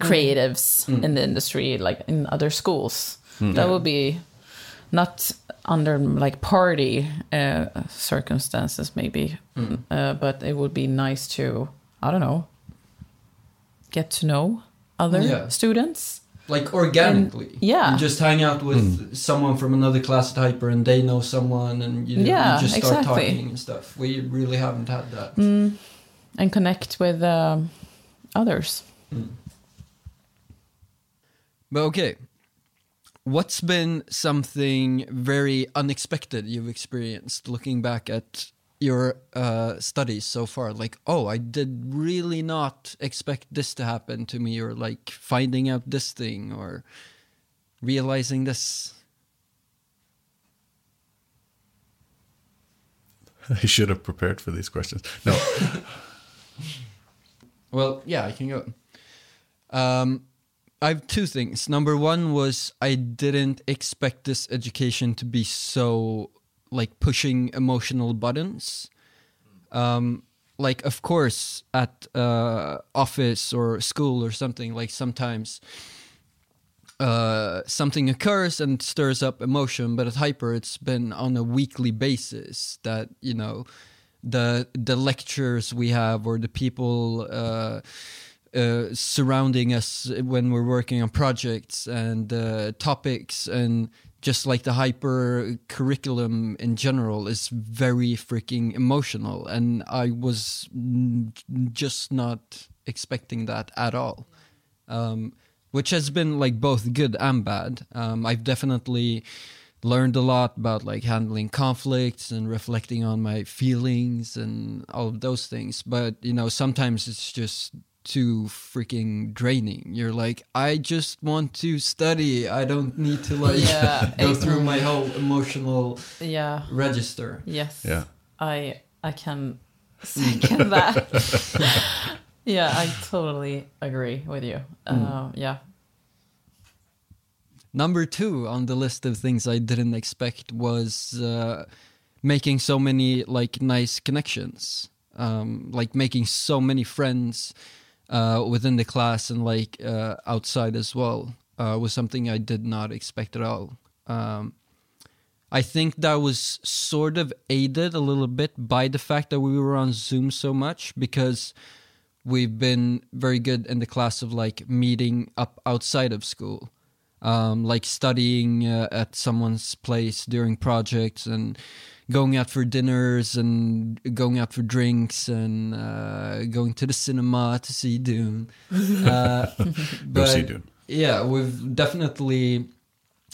[SPEAKER 2] Mm. creatives mm. in the industry, like in other schools. Mm. That would be not under like party uh, circumstances, maybe, uh, but it would be nice to, I don't know, get to know other
[SPEAKER 3] Yeah.
[SPEAKER 2] students.
[SPEAKER 3] Like organically.
[SPEAKER 2] yeah.
[SPEAKER 3] You just hang out with someone from another class at Hyper and they know someone and you, know,
[SPEAKER 2] Yeah,
[SPEAKER 3] you just start
[SPEAKER 2] exactly.
[SPEAKER 3] talking and stuff. We really haven't had that.
[SPEAKER 2] and connect with um, others.
[SPEAKER 3] But okay. What's been something very unexpected you've experienced looking back at your uh, studies so far? Like, oh, I did really not expect this to happen to me, or like finding out this thing, or realizing this.
[SPEAKER 4] i should have prepared for these questions no
[SPEAKER 3] Well, yeah, I can go. Um, I have two things. Number one was I didn't expect this education to be so like pushing emotional buttons. Um, like, of course, at uh, office or school or something, like sometimes uh, something occurs and stirs up emotion, but at Hyper, it's been on a weekly basis that you know the the lectures we have or the people uh, uh, surrounding us when we're working on projects and uh, topics and just like the hyper curriculum in general is very freaking emotional and i was just not expecting that at all um, which has been like both good and bad. Um, I've definitely learned a lot about like handling conflicts and reflecting on my feelings and all of those things. But you know, sometimes it's just too freaking draining. You're like, I just want to study. I don't need to like
[SPEAKER 2] Yeah,
[SPEAKER 3] go
[SPEAKER 2] it-
[SPEAKER 3] through my whole emotional
[SPEAKER 2] Yeah.
[SPEAKER 3] register.
[SPEAKER 2] Yes.
[SPEAKER 4] Yeah.
[SPEAKER 2] I I can second that. yeah, I totally agree with you. Uh, yeah.
[SPEAKER 3] Number two on the list of things I didn't expect was uh, making so many like nice connections, um, like making so many friends uh, within the class and like uh, outside as well uh, was something I did not expect at all. Um, I think that was sort of aided a little bit by the fact that we were on Zoom so much because we've been very good in the class of like meeting up outside of school um, like studying uh, at someone's place during projects and going out for dinners and going out for drinks and uh, going to the cinema to see Dune. Uh,
[SPEAKER 4] Go see Dune.
[SPEAKER 3] yeah, we've definitely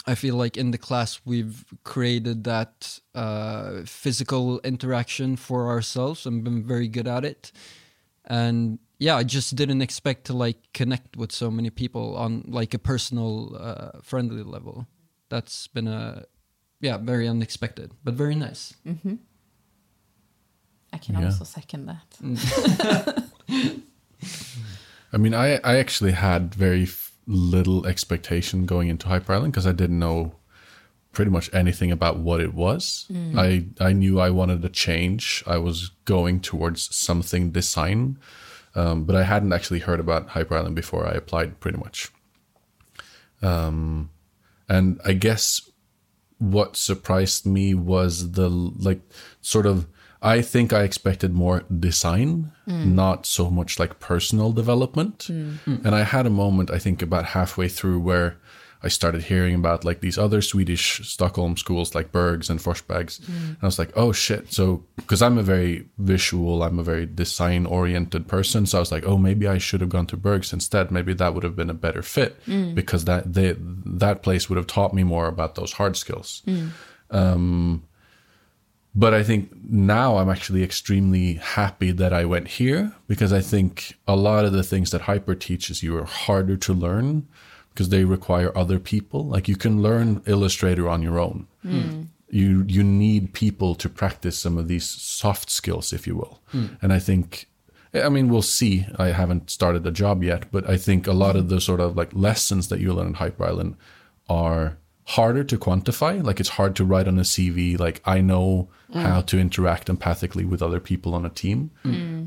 [SPEAKER 3] I feel like in the class we've created that uh, physical interaction for ourselves and been very good at it. And yeah, I just didn't expect to like connect with so many people on like a personal, uh, friendly level. That's been a yeah, very unexpected, but very nice. mm-hmm.
[SPEAKER 2] I can
[SPEAKER 4] Yeah.
[SPEAKER 2] also second that.
[SPEAKER 4] I mean, I I actually had very f- little expectation going into Hyper Island because I didn't know pretty much anything about what it was. I I knew I wanted a change. I was going towards something design, um, but I hadn't actually heard about Hyper Island before I applied. Pretty much, um, and I guess what surprised me was the like sort of I think I expected more design, not so much like personal development. And I had a moment I think about halfway through where I started hearing about like these other Swedish Stockholm schools like Berghs and Forsbergs. Mm. And I was like, oh shit. So, because I'm a very visual, I'm a very design oriented person. So I was like, oh, maybe I should have gone to Berghs instead. Maybe that would have been a better fit mm. because that they, that place would have taught me more about those hard skills. Mm. Um, but I think now I'm actually extremely happy that I went here because I think a lot of the things that Hyper teaches you are harder to learn because they require other people. Like you can learn Illustrator on your own. Hmm. You you need people to practice some of these soft skills, if you will. Hmm. And I think, I mean, we'll see. I haven't started a job yet, but I think a lot of the sort of like lessons that you learn in Hyper Island are harder to quantify. Like it's hard to write on a CV. Like I know hmm. how to interact empathically with other people on a team.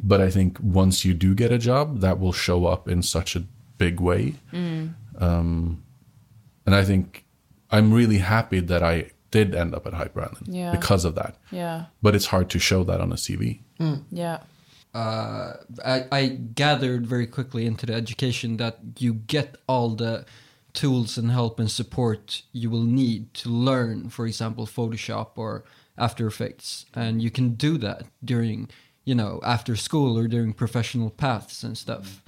[SPEAKER 4] But I think once you do get a job, that will show up in such a big way. Um, and I think I'm really happy that I did end up at Hyper Island
[SPEAKER 2] Yeah.
[SPEAKER 4] because of that.
[SPEAKER 2] Yeah,
[SPEAKER 4] But it's hard to show that on a CV.
[SPEAKER 2] yeah,
[SPEAKER 3] uh, I, I gathered very quickly into the education that you get all the tools and help and support you will need to learn, for example, Photoshop or After Effects, and you can do that during, you know, after school or during professional paths and stuff.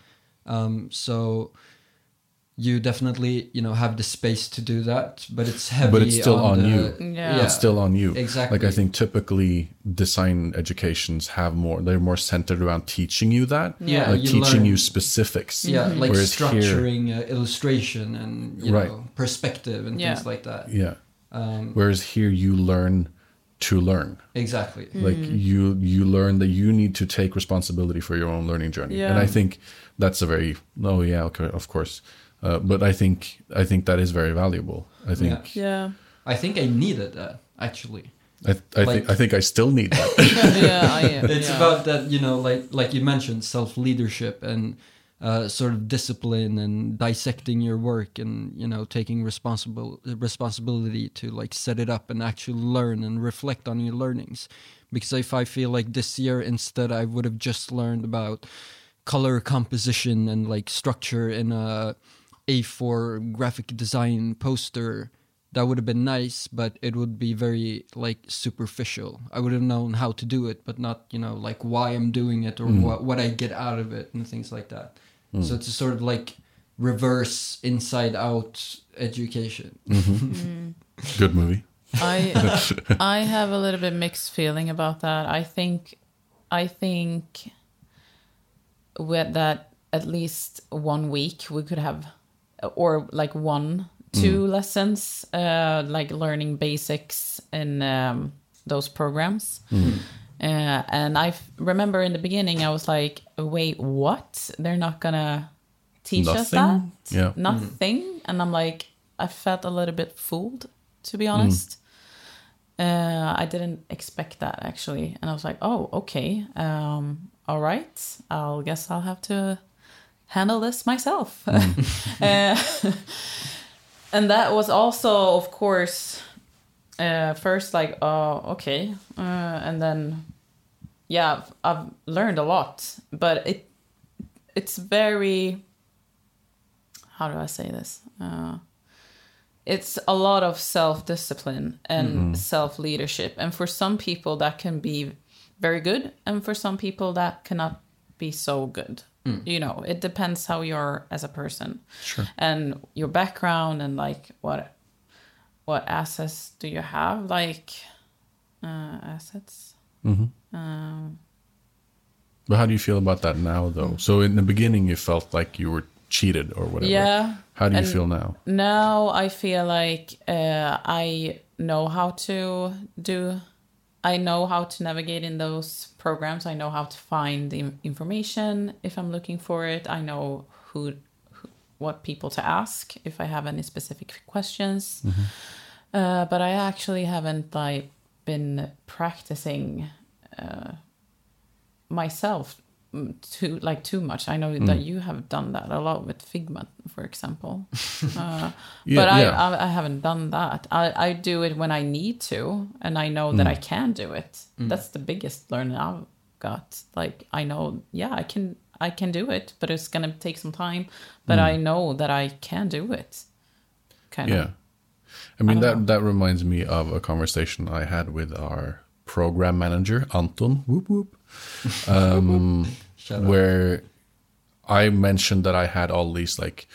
[SPEAKER 3] Um, so you definitely, you know, have the space to do that, but it's heavy.
[SPEAKER 4] But it's still on
[SPEAKER 3] the-
[SPEAKER 4] you.
[SPEAKER 2] Yeah.
[SPEAKER 4] It's still on you.
[SPEAKER 3] Exactly.
[SPEAKER 4] Like I think typically design educations have more they're more centered around teaching you that.
[SPEAKER 3] Yeah,
[SPEAKER 4] Like
[SPEAKER 3] you
[SPEAKER 4] teaching
[SPEAKER 3] learn-
[SPEAKER 4] you specifics.
[SPEAKER 3] Yeah, like
[SPEAKER 4] Whereas here-
[SPEAKER 3] structuring uh, illustration and you
[SPEAKER 4] Right.
[SPEAKER 3] know perspective and
[SPEAKER 2] Yeah.
[SPEAKER 3] things like that.
[SPEAKER 4] Yeah.
[SPEAKER 3] Um,
[SPEAKER 4] Whereas here you learn to learn.
[SPEAKER 3] exactly.
[SPEAKER 4] Like you you learn that you need to take responsibility for your own learning journey.
[SPEAKER 2] yeah.
[SPEAKER 4] And I think that's a very oh yeah, okay, of course. Uh, but I think I think that is very valuable. I think
[SPEAKER 2] yeah,
[SPEAKER 3] I think I needed that actually.
[SPEAKER 4] I, I
[SPEAKER 3] Like-
[SPEAKER 4] think I think I still need that.
[SPEAKER 2] yeah. I am.
[SPEAKER 3] It's
[SPEAKER 2] yeah.
[SPEAKER 3] about that, you know, like like you mentioned, self leadership and uh, sort of discipline and dissecting your work and you know taking responsible responsibility to like set it up and actually learn and reflect on your learnings. Because if I feel like this year instead I would have just learned about color composition and like structure in a A4 graphic design poster that would have been nice, but it would be very like superficial. I would have known how to do it, but not you know like why I'm doing it or mm. what what I get out of it and things like that. Mm. So it's a sort of like reverse inside out education. Mm-hmm. Mm.
[SPEAKER 4] Good movie.
[SPEAKER 2] I I have a little bit mixed feeling about that. I think I think with that at least one week we could have or like one two lessons uh like learning basics in um, those programs. Uh, and i remember in the beginning I was like, wait, what? They're not gonna teach us that?
[SPEAKER 4] Nothing? Yeah.
[SPEAKER 2] Nothing. And I'm like, I felt a little bit fooled, to be honest. Uh, I didn't expect that actually. And I was like, oh, okay. Um, all right. I'll guess I'll have to handle this myself. Uh, and that was also, of course, uh, first like, oh, okay. Uh, and then, yeah, I've, I've learned a lot, but it it's very how do I say this? Uh, it's a lot of self discipline and self leadership. And for some people, that can be very good. And for some people, that cannot be so good. You know, it depends how you're as a person
[SPEAKER 4] Sure.
[SPEAKER 2] and your background and like what what assets do you have? Like uh, assets.
[SPEAKER 4] hmm
[SPEAKER 2] Um,
[SPEAKER 4] But how do you feel about that now, though? So in the beginning, you felt like you were cheated or whatever.
[SPEAKER 2] yeah.
[SPEAKER 4] How do you feel now?
[SPEAKER 2] Now I feel like uh, I know how to do. I know how to navigate in those programs. I know how to find the information if I'm looking for it. I know who, who what people to ask if I have any specific questions. Uh, but I actually haven't like been practicing uh, myself too like too much. I know that you have done that a lot with Figma, for example. Uh,
[SPEAKER 4] Yeah,
[SPEAKER 2] but I,
[SPEAKER 4] yeah.
[SPEAKER 2] I I haven't done that. I, I do it when I need to, and I know that I can do it. That's the biggest learning I've got. Like I know, yeah, I can I can do it, but it's gonna take some time. But I know that I can do it. Kind
[SPEAKER 4] Yeah.
[SPEAKER 2] of.
[SPEAKER 4] I mean,
[SPEAKER 2] I
[SPEAKER 4] that,
[SPEAKER 2] don't
[SPEAKER 4] that reminds me of a conversation I had with our program manager, Anton, whoop whoop, um, where I mentioned that I had all these like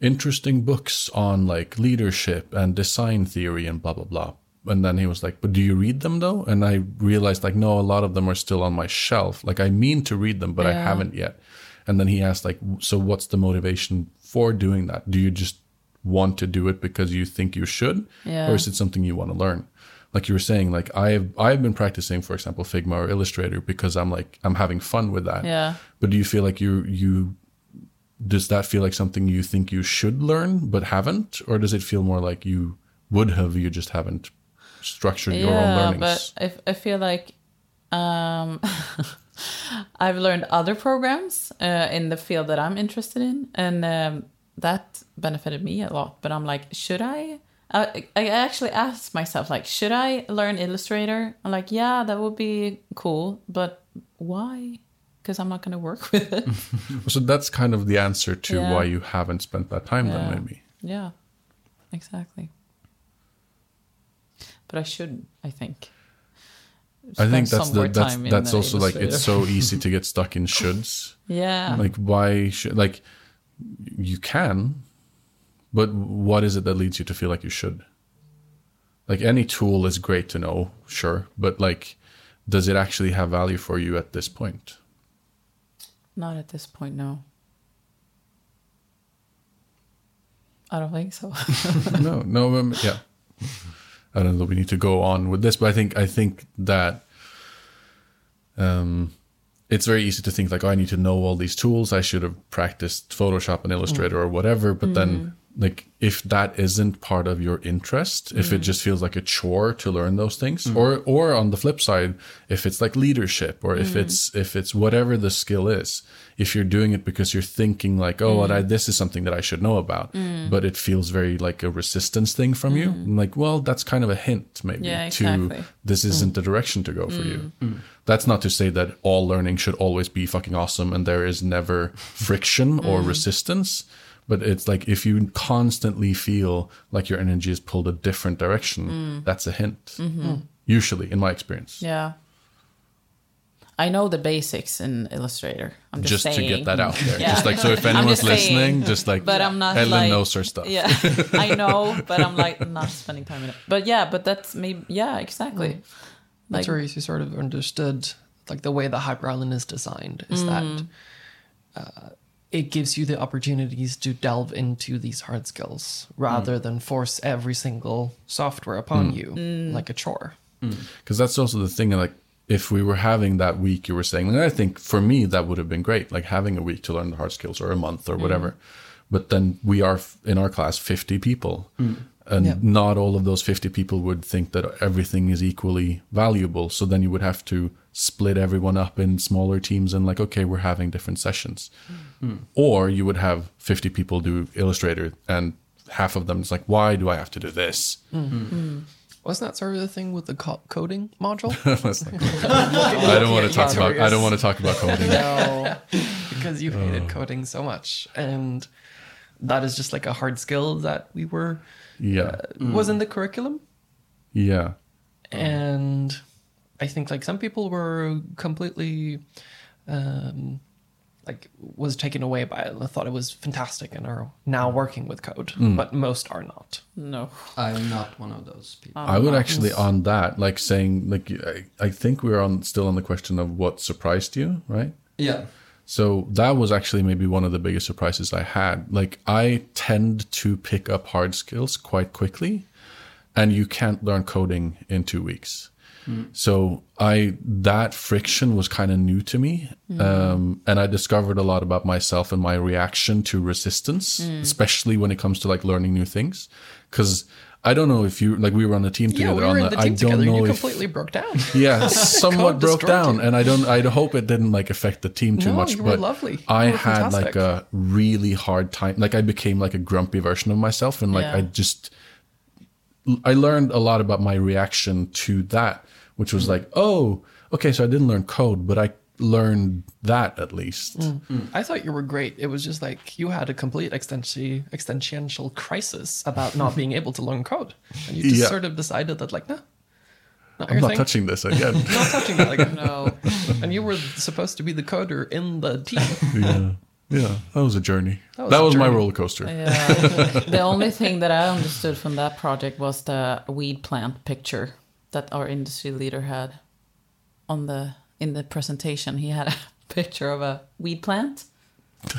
[SPEAKER 4] interesting books on like leadership and design theory and blah, blah, blah. And then he was like, but do you read them though? And I realized like, no, a lot of them are still on my shelf. Like I mean to read them, but I haven't yet. And then he asked like, so what's the motivation for doing that? Do you just want to do it because you think you should?
[SPEAKER 2] Yeah.
[SPEAKER 4] Or is it something you want to learn? Like you were saying, like I've I've been practicing, for example, Figma or Illustrator because I'm like I'm having fun with that.
[SPEAKER 2] Yeah.
[SPEAKER 4] But do you feel like you you does that feel like something you think you should learn but haven't, or does it feel more like you would have you just haven't structured your own learnings?
[SPEAKER 2] but I, I feel like um, I've learned other programs uh, in the field that I'm interested in, and um, that benefited me a lot. But I'm like, should I? I, I actually asked myself, like, should I learn Illustrator? I'm like, yeah, that would be cool, but why? Because I'm not going to work with it.
[SPEAKER 4] so that's kind of the answer to
[SPEAKER 2] Yeah.
[SPEAKER 4] why you haven't spent that time
[SPEAKER 2] Yeah.
[SPEAKER 4] then, maybe.
[SPEAKER 2] yeah, exactly. But I should, I think.
[SPEAKER 4] I think that's the that's that's
[SPEAKER 2] the
[SPEAKER 4] also like it's so easy to get stuck in shoulds.
[SPEAKER 2] Yeah.
[SPEAKER 4] like why should like you can but what is it that leads you to feel like you should? Like any tool is great to know sure but like does it actually have value for you at this point?
[SPEAKER 2] Not at this point, no. I don't think so.
[SPEAKER 4] no no um, yeah. I don't know we need to go on with this but i think i think that um it's very easy to think like oh, i need to know all these tools. I should have practiced photoshop and illustrator or whatever but then like if that isn't part of your interest if it mm. just feels like a chore to learn those things mm. or or on the flip side if it's like leadership or if mm. it's if it's whatever the skill is if you're doing it because you're thinking like oh what I, this is something that i should know about but it feels very like a resistance thing from you I'm like well that's kind of a hint maybe
[SPEAKER 2] Yeah,
[SPEAKER 4] to this isn't the direction to go for you. That's not to say that all learning should always be fucking awesome and there is never friction or resistance but it's like if you constantly feel like your energy is pulled a different direction mm. that's a hint mm-hmm. hmm. usually in my experience.
[SPEAKER 2] Yeah. I know the basics in Illustrator. I'm just,
[SPEAKER 4] just, to get that out there.
[SPEAKER 2] Yeah.
[SPEAKER 4] just like so if
[SPEAKER 2] I'm
[SPEAKER 4] anyone's
[SPEAKER 2] just saying,
[SPEAKER 4] listening just like
[SPEAKER 2] but I'm not
[SPEAKER 4] ellen
[SPEAKER 2] like-
[SPEAKER 4] knows her stuff.
[SPEAKER 2] Yeah, I know, but I'm like not spending time in it. But yeah, but that's maybe yeah, exactly. Hmm.
[SPEAKER 1] That's
[SPEAKER 2] Like
[SPEAKER 1] where you sort of understood like the way the Hyper Island is designed is that mm. uh, it gives you the opportunities to delve into these hard skills rather mm. than force every single software upon mm. you mm. like a chore.
[SPEAKER 4] because that's also the thing like if we were having that week you were saying and i think for me that would have been great like having a week to learn the hard skills or a month or whatever. But then we are in our class 50 people. And
[SPEAKER 1] Yeah.
[SPEAKER 4] not all of those 50 people would think that everything is equally valuable. So then you would have to split everyone up in smaller teams and like okay we're having different sessions. Hmm. Or you would have 50 people do illustrator and half of them is like why do i have to do this? Hmm. Hmm.
[SPEAKER 1] Wasn't that sort of the thing with the co- coding module?
[SPEAKER 4] That's not cool. I don't want to talk about. I don't want to talk about coding.
[SPEAKER 1] no, because you hated oh. coding so much, and that is just like a hard skill that we were
[SPEAKER 4] Yeah, uh,
[SPEAKER 1] was in the curriculum,
[SPEAKER 4] yeah,
[SPEAKER 1] and I think like some people were completely um, like was taken away by it and thought it was fantastic and are now working with code,
[SPEAKER 4] Mm.
[SPEAKER 1] but most are not.
[SPEAKER 2] No.
[SPEAKER 3] I'm not one of those people.
[SPEAKER 4] I would actually on that like saying like I, I think we're on still on the question of what surprised you, right?
[SPEAKER 3] yeah.
[SPEAKER 4] So that was actually maybe one of the biggest surprises I had. Like I tend to pick up hard skills quite quickly, and you can't learn coding in two weeks. So I that friction was kind of new to me, um, and I discovered a lot about myself and my reaction to resistance, especially when it comes to like learning new things. Because I don't know if you like we were on a team
[SPEAKER 1] Yeah,
[SPEAKER 4] together
[SPEAKER 1] we
[SPEAKER 4] on
[SPEAKER 1] were in
[SPEAKER 4] the.
[SPEAKER 1] the
[SPEAKER 4] I don't
[SPEAKER 1] together.
[SPEAKER 4] know
[SPEAKER 1] You
[SPEAKER 4] if
[SPEAKER 1] completely broke down.
[SPEAKER 4] yeah, somewhat broke down,
[SPEAKER 1] you.
[SPEAKER 4] and I don't. I hope it didn't like affect the team too
[SPEAKER 1] No,
[SPEAKER 4] much. but
[SPEAKER 1] lovely.
[SPEAKER 4] I had like a really hard time. Like I became like a grumpy version of myself, and like
[SPEAKER 2] Yeah.
[SPEAKER 4] I just, I learned a lot about my reaction to that, which was like, oh, okay, so I didn't learn code, but I learned that at least.
[SPEAKER 1] Mm. I thought you were great. It was just like you had a complete extensi- existential crisis about not being able to learn code, and you just
[SPEAKER 4] Yeah.
[SPEAKER 1] sort of decided that like, no, not
[SPEAKER 4] I'm not
[SPEAKER 1] thing.
[SPEAKER 4] touching this again.
[SPEAKER 1] not touching it. again,
[SPEAKER 2] No.
[SPEAKER 1] and you were supposed to be the coder in the team.
[SPEAKER 4] yeah, yeah, that was a journey.
[SPEAKER 1] That
[SPEAKER 4] That
[SPEAKER 1] was
[SPEAKER 4] was,
[SPEAKER 1] a
[SPEAKER 4] my roller coaster.
[SPEAKER 2] Yeah. the only thing that I understood from that project was the weed plant picture that our industry leader had on the in the presentation. He had a picture of a weed plant.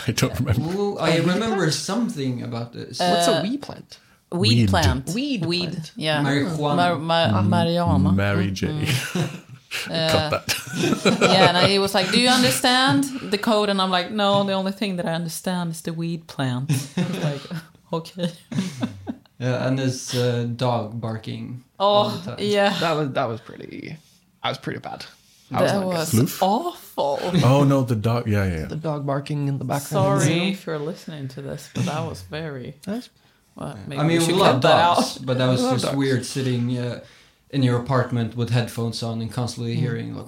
[SPEAKER 4] I don't remember.
[SPEAKER 3] Ooh, I remember something about this.
[SPEAKER 1] Uh, What's a wee plant?
[SPEAKER 2] Weed,
[SPEAKER 4] Weed.
[SPEAKER 2] plant.
[SPEAKER 1] Weed
[SPEAKER 2] Weed.
[SPEAKER 1] plant.
[SPEAKER 2] Yeah.
[SPEAKER 3] Marijuana.
[SPEAKER 2] Mar- ma- marijuana.
[SPEAKER 4] Mary J. Mm-hmm. Cut that.
[SPEAKER 2] yeah, and he was like, "Do you understand the code?" And I'm like, "No, the only thing that I understand is the weed plant." He's like, "Okay."
[SPEAKER 3] Yeah, and this uh, dog barking.
[SPEAKER 2] Oh, yeah.
[SPEAKER 1] That was that was pretty. I was pretty bad. I
[SPEAKER 2] That
[SPEAKER 1] not good.
[SPEAKER 2] was awful.
[SPEAKER 4] Oh no, the dog. Yeah, yeah. yeah.
[SPEAKER 1] the dog barking in the background.
[SPEAKER 2] Sorry if you're listening to this, but that was very.
[SPEAKER 1] That's-
[SPEAKER 2] Well, maybe
[SPEAKER 3] I mean,
[SPEAKER 2] we
[SPEAKER 3] we love
[SPEAKER 2] cut that
[SPEAKER 3] dogs,
[SPEAKER 2] out.
[SPEAKER 3] but that was just
[SPEAKER 1] dogs.
[SPEAKER 3] weird sitting uh, in your apartment with headphones on and constantly hearing like,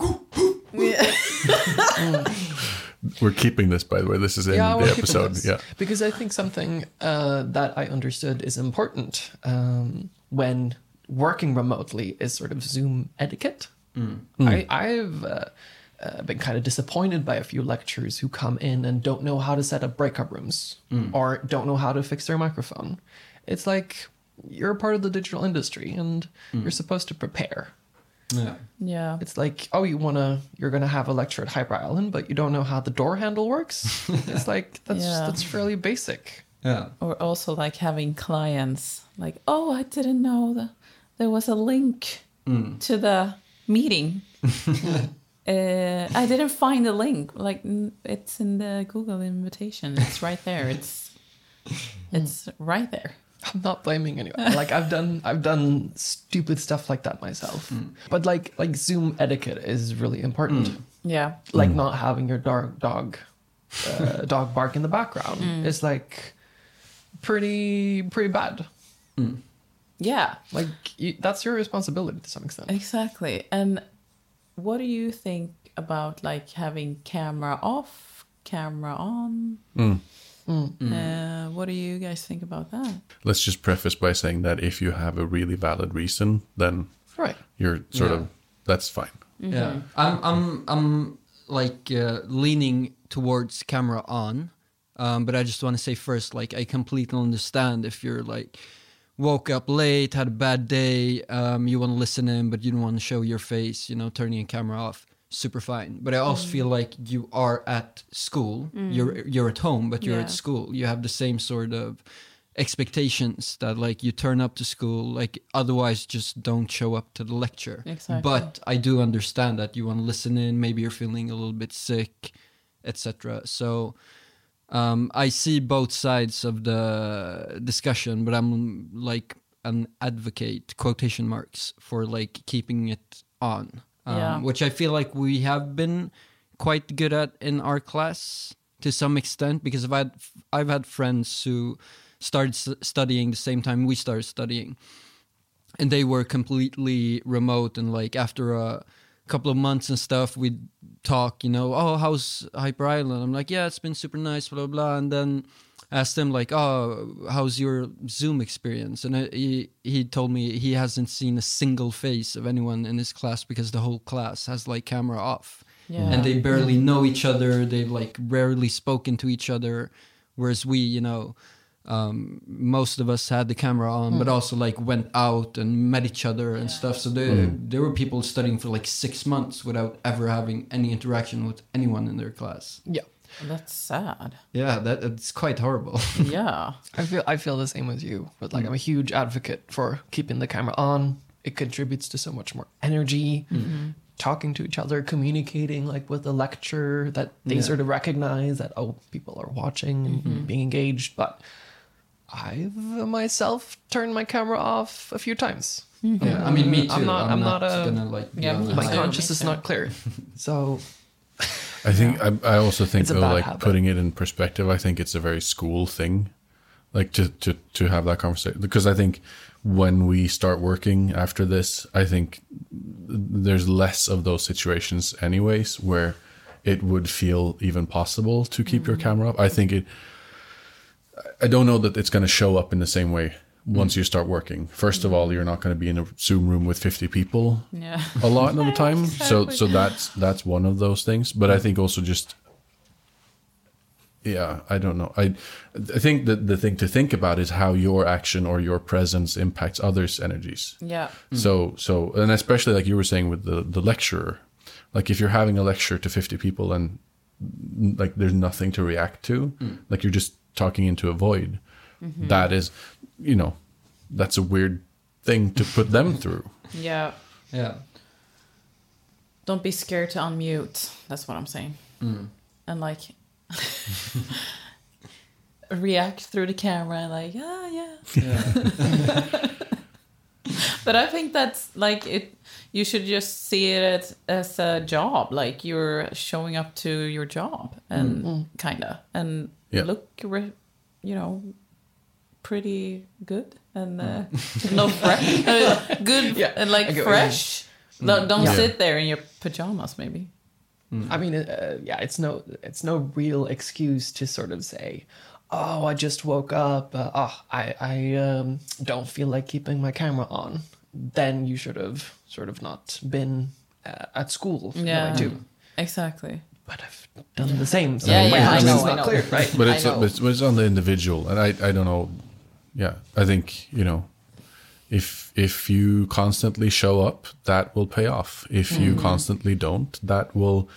[SPEAKER 4] We're keeping this, by the way. This is in
[SPEAKER 1] Yeah,
[SPEAKER 4] the episode. Yeah.
[SPEAKER 1] because I think something uh, that I understood is important um, when working remotely is sort of Zoom etiquette. I, I've uh, uh, been kind of disappointed by a few lecturers who come in and don't know how to set up breakout rooms or don't know how to fix their microphone. It's like you're a part of the digital industry and you're supposed to prepare.
[SPEAKER 3] yeah.
[SPEAKER 2] Yeah.
[SPEAKER 1] It's like, oh, you wanna, you're gonna have a lecture at Hyper Island, but you don't know how the door handle works. it's like that's
[SPEAKER 2] Yeah.
[SPEAKER 1] that's fairly basic.
[SPEAKER 3] Yeah.
[SPEAKER 2] Or also like having clients like, oh, I didn't know that there was a link to the meeting. uh, I didn't find the link. Like mm, it's in the Google invitation. It's right there. It's it's right there.
[SPEAKER 1] I'm not blaming anyone. Like I've done, I've done stupid stuff like that myself. Mm. But like, like Zoom etiquette is really important. Mm.
[SPEAKER 2] Yeah.
[SPEAKER 1] Like mm. not having your dog, dog, uh, dog bark in the background is like pretty, pretty bad.
[SPEAKER 2] Yeah.
[SPEAKER 1] Like you, that's your responsibility to some extent.
[SPEAKER 2] Exactly. And what do you think about like having camera off, camera on? Uh, what do you guys think about that?
[SPEAKER 4] Let's just preface by saying that if you have a really valid reason, then
[SPEAKER 1] Right.
[SPEAKER 4] you're sort
[SPEAKER 3] Yeah.
[SPEAKER 4] of that's fine.
[SPEAKER 3] Yeah, I'm I'm I'm like uh, leaning towards camera on, um, but I just want to say first, like I completely understand if you're like woke up late, had a bad day, um, you want to listen in, but you don't want to show your face, you know, turning a camera off, super fine. But I also feel like you are at school, you're you're at home, but you're
[SPEAKER 2] Yeah.
[SPEAKER 3] at school. You have the same sort of expectations that like you turn up to school like otherwise just don't show up to the lecture
[SPEAKER 2] Exactly.
[SPEAKER 3] but i do understand that you want to listen in maybe you're feeling a little bit sick etc so um, i see both sides of the discussion but i'm like an advocate quotation marks for like keeping it on um,
[SPEAKER 2] Yeah.
[SPEAKER 3] which i feel like we have been quite good at in our class to some extent because i've had i've had friends who started s- studying the same time we started studying. And they were completely remote and like after a couple of months and stuff we'd talk you know oh how's hyper island? I'm like yeah it's been super nice blah blah blah. And then asked them like oh how's your zoom experience and uh, he he told me he hasn't seen a single face of anyone in his class because the whole class has like camera off
[SPEAKER 2] Yeah.
[SPEAKER 3] and they barely know each other. They've like rarely spoken to each other, whereas we, you know, um, most of us had the camera on, but also like went out and met each other and stuff. So there, there were people studying for like six months without ever having any interaction with anyone in their class.
[SPEAKER 1] Yeah.
[SPEAKER 2] That's sad.
[SPEAKER 3] Yeah, that it's quite horrible.
[SPEAKER 2] Yeah.
[SPEAKER 1] I feel I feel the same as you. But like mm. I'm a huge advocate for keeping the camera on. It contributes to so much more energy. Mm-hmm. Talking to each other, communicating like with the lecture that they
[SPEAKER 3] Yeah.
[SPEAKER 1] sort of recognize that oh people are watching and mm-hmm. being engaged. But I've myself turned my camera off a few times. Mm-hmm.
[SPEAKER 3] yeah, I mean, me too.
[SPEAKER 1] I'm not- I'm not a-
[SPEAKER 3] gonna like.
[SPEAKER 2] Yeah,
[SPEAKER 3] on
[SPEAKER 2] me
[SPEAKER 3] the
[SPEAKER 1] My conscience is not clear. So
[SPEAKER 4] I think I, I also think though, like
[SPEAKER 1] habit.
[SPEAKER 4] putting it in perspective, I think it's a very school thing, like to to to have that conversation because I think when we start working after this, I think there's less of those situations anyways where it would feel even possible to keep your camera up. I think it. I don't know that it's going to show up in the same way once you start working. First of all, you're not going to be in a Zoom room with 50 people
[SPEAKER 2] Yeah.
[SPEAKER 4] a lot of the time. So so that's that's one of those things. But I think also just yeah, I don't know. I I think that the thing to think about is how your action or your presence impacts others' energies.
[SPEAKER 2] Yeah.
[SPEAKER 4] So so and especially like you were saying with the the lecturer, like if you're having a lecture to 50 people and like there's nothing to react to, mm. like you're just talking into a void. Mm-hmm. that is, you know, that's a weird thing to put them through.
[SPEAKER 2] Yeah.
[SPEAKER 3] Yeah.
[SPEAKER 2] Don't be scared to unmute. That's what I'm saying. And like react through the camera like, ah yeah.
[SPEAKER 3] Yeah.
[SPEAKER 2] But I think that's like it you should just see it as, as a job. Like you're showing up to your job and kinda and
[SPEAKER 4] Yeah.
[SPEAKER 2] look re- you know pretty good and uh, no fresh uh, good
[SPEAKER 1] Yeah,
[SPEAKER 2] and like
[SPEAKER 1] get what you mean.
[SPEAKER 2] fresh. Don't, don't
[SPEAKER 1] Yeah.
[SPEAKER 2] sit there in your pajamas maybe.
[SPEAKER 1] I mean, uh, yeah, it's no, it's no real excuse to sort of say, "Oh, I just woke up. Uh, oh, I, I um, don't feel like keeping my camera on." Then you should have sort of not been uh, at school.
[SPEAKER 2] Yeah.
[SPEAKER 1] Yeah, I do.
[SPEAKER 2] Exactly.
[SPEAKER 1] But I've done the same. So
[SPEAKER 2] Yeah,
[SPEAKER 1] my
[SPEAKER 2] yeah, I
[SPEAKER 1] conscience
[SPEAKER 2] know,
[SPEAKER 1] is
[SPEAKER 2] I
[SPEAKER 1] not
[SPEAKER 2] know.
[SPEAKER 1] clear, right?
[SPEAKER 4] but it's
[SPEAKER 2] know.
[SPEAKER 4] but it's, but it's on the individual and i i don't know yeah i think you know if if you constantly show up that will pay off if you
[SPEAKER 2] Mm.
[SPEAKER 4] constantly don't that will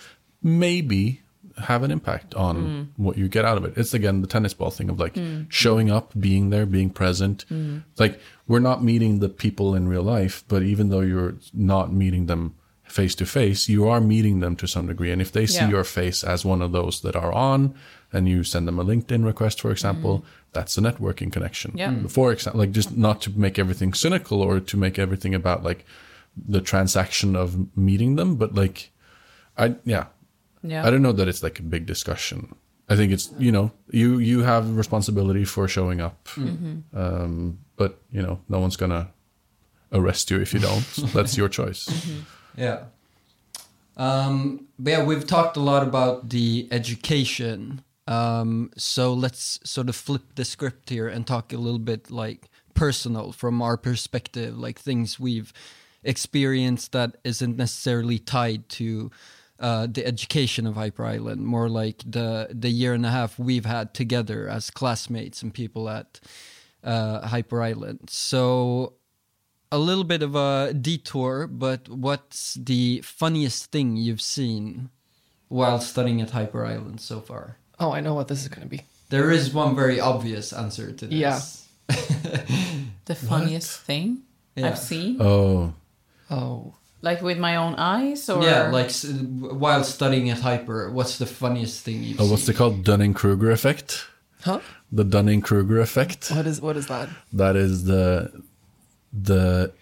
[SPEAKER 4] maybe have an impact on
[SPEAKER 2] Mm.
[SPEAKER 4] what you get out of it it's again the tennis ball thing of like showing up being there being present
[SPEAKER 2] Mm.
[SPEAKER 4] like we're not meeting the people in real life but even though you're not meeting them face to face you are meeting them to some degree and if they see
[SPEAKER 2] Yeah.
[SPEAKER 4] your face as one of those that are on and you send them a linkedin request for example that's a networking connection
[SPEAKER 2] Yeah. Mm.
[SPEAKER 4] for example like just not to make everything cynical or to make everything about like the transaction of meeting them but like i yeah
[SPEAKER 2] Yeah.
[SPEAKER 4] i don't know that it's like a big discussion i think it's you know you you have responsibility for showing up um but you know no one's gonna arrest you if you don't that's your choice
[SPEAKER 3] Yeah. Um, but yeah, we've talked a lot about the education. Um, so let's sort of flip the script here and talk a little bit like personal from our perspective, like things we've experienced that isn't necessarily tied to uh, the education of Hyper Island, more like the the year and a half we've had together as classmates and people at uh, Hyper Island. So a little bit of a detour, but what's the funniest thing you've seen while studying at Hyper Island so far?
[SPEAKER 1] Oh, I know what this is going to be.
[SPEAKER 3] There is one very obvious answer to this.
[SPEAKER 1] Yeah.
[SPEAKER 2] the funniest thing
[SPEAKER 3] Yeah.
[SPEAKER 2] I've seen.
[SPEAKER 4] oh
[SPEAKER 1] Oh,
[SPEAKER 2] Like with my own eyes or
[SPEAKER 3] Yeah, like while studying at Hyper, what's the funniest thing you've
[SPEAKER 4] oh what's
[SPEAKER 3] seen?
[SPEAKER 4] it called dunning-kruger effect
[SPEAKER 1] huh?
[SPEAKER 4] the dunning-kruger effect
[SPEAKER 1] What is what is that?
[SPEAKER 4] that is the the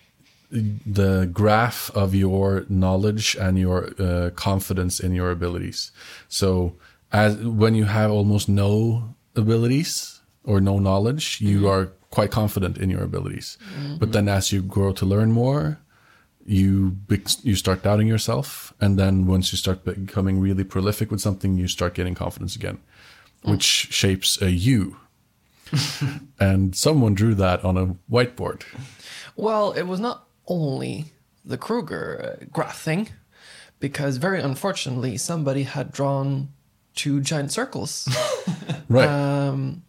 [SPEAKER 4] the graph of your knowledge and your uh, confidence in your abilities so as when you have almost no abilities or no knowledge you mm-hmm. are quite confident in your abilities. Mm-hmm. But then as you grow to learn more you you start doubting yourself. And then once you start becoming really prolific with something you start getting confidence again mm. which shapes a u and someone drew that on a whiteboard.
[SPEAKER 1] Well, it was not only the Kruger uh, graph thing, because very unfortunately somebody had drawn two giant circles.
[SPEAKER 4] Right.
[SPEAKER 1] Um,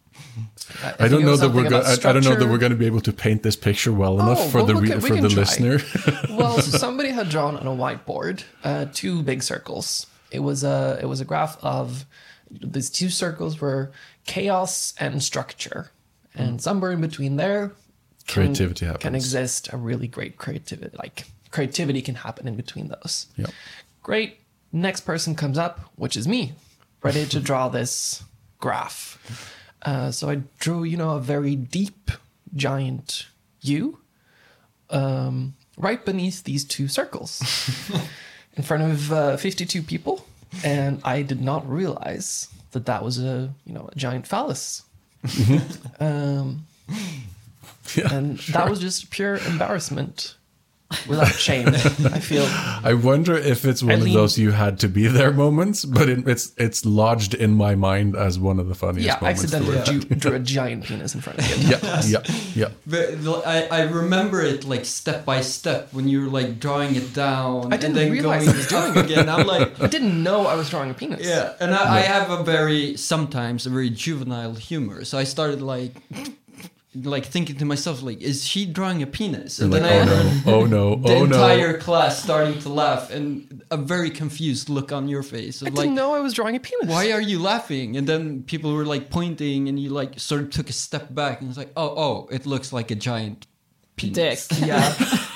[SPEAKER 1] I,
[SPEAKER 4] I don't know that we're going. I, I don't know that we're going to be able to paint this picture well enough
[SPEAKER 1] Oh,
[SPEAKER 4] for
[SPEAKER 1] well,
[SPEAKER 4] the re-
[SPEAKER 1] can-
[SPEAKER 4] for the
[SPEAKER 1] try.
[SPEAKER 4] listener.
[SPEAKER 1] well, so somebody had drawn on a whiteboard uh, two big circles. It was a it was a graph of these two circles were chaos and structure, and somewhere in between there, can-
[SPEAKER 4] Creativity
[SPEAKER 1] can
[SPEAKER 4] happens.
[SPEAKER 1] exist. A really great creativity, like creativity, can happen in between those. Great. Next person comes up, which is me, ready to draw this graph. Uh, so I drew, you know, a very deep, giant U um, right beneath these two circles in front of uh, 52 people. And I did not realize that that was a, you know, a giant phallus. um,
[SPEAKER 4] Yeah,
[SPEAKER 1] and that was just pure embarrassment without shame. I feel
[SPEAKER 4] I wonder if it's one
[SPEAKER 1] I
[SPEAKER 4] of
[SPEAKER 1] lean-
[SPEAKER 4] those you had to be there moments, but it, it's it's lodged in my mind as one of the funniest
[SPEAKER 1] yeah, I
[SPEAKER 4] moments.
[SPEAKER 1] accidentally
[SPEAKER 4] to
[SPEAKER 1] drew, drew a giant penis in front of you.
[SPEAKER 4] yeah, yeah, yeah.
[SPEAKER 3] But I, I remember it like step by step when you were like drawing it down
[SPEAKER 1] I didn't
[SPEAKER 3] and then
[SPEAKER 1] realize
[SPEAKER 3] going
[SPEAKER 1] I was
[SPEAKER 3] up
[SPEAKER 1] doing
[SPEAKER 3] again. I'm like,
[SPEAKER 1] I didn't know I was drawing a penis.
[SPEAKER 3] yeah, and I, I have a very sometimes a very juvenile humor, so I started like like thinking to myself like, is she drawing a penis?
[SPEAKER 4] You're
[SPEAKER 3] And
[SPEAKER 4] like,
[SPEAKER 3] then I
[SPEAKER 4] oh
[SPEAKER 3] heard
[SPEAKER 4] no, oh no,
[SPEAKER 3] the
[SPEAKER 4] oh no.
[SPEAKER 3] entire class starting to laugh and a very confused look on your face
[SPEAKER 1] I
[SPEAKER 3] of
[SPEAKER 1] didn't
[SPEAKER 3] like.
[SPEAKER 1] know I was drawing a penis.
[SPEAKER 3] Why are you laughing? And then people were like pointing, and you like sort of took a step back, and it's like, oh, oh, it looks like a giant penis.
[SPEAKER 2] Dick.
[SPEAKER 1] Yeah.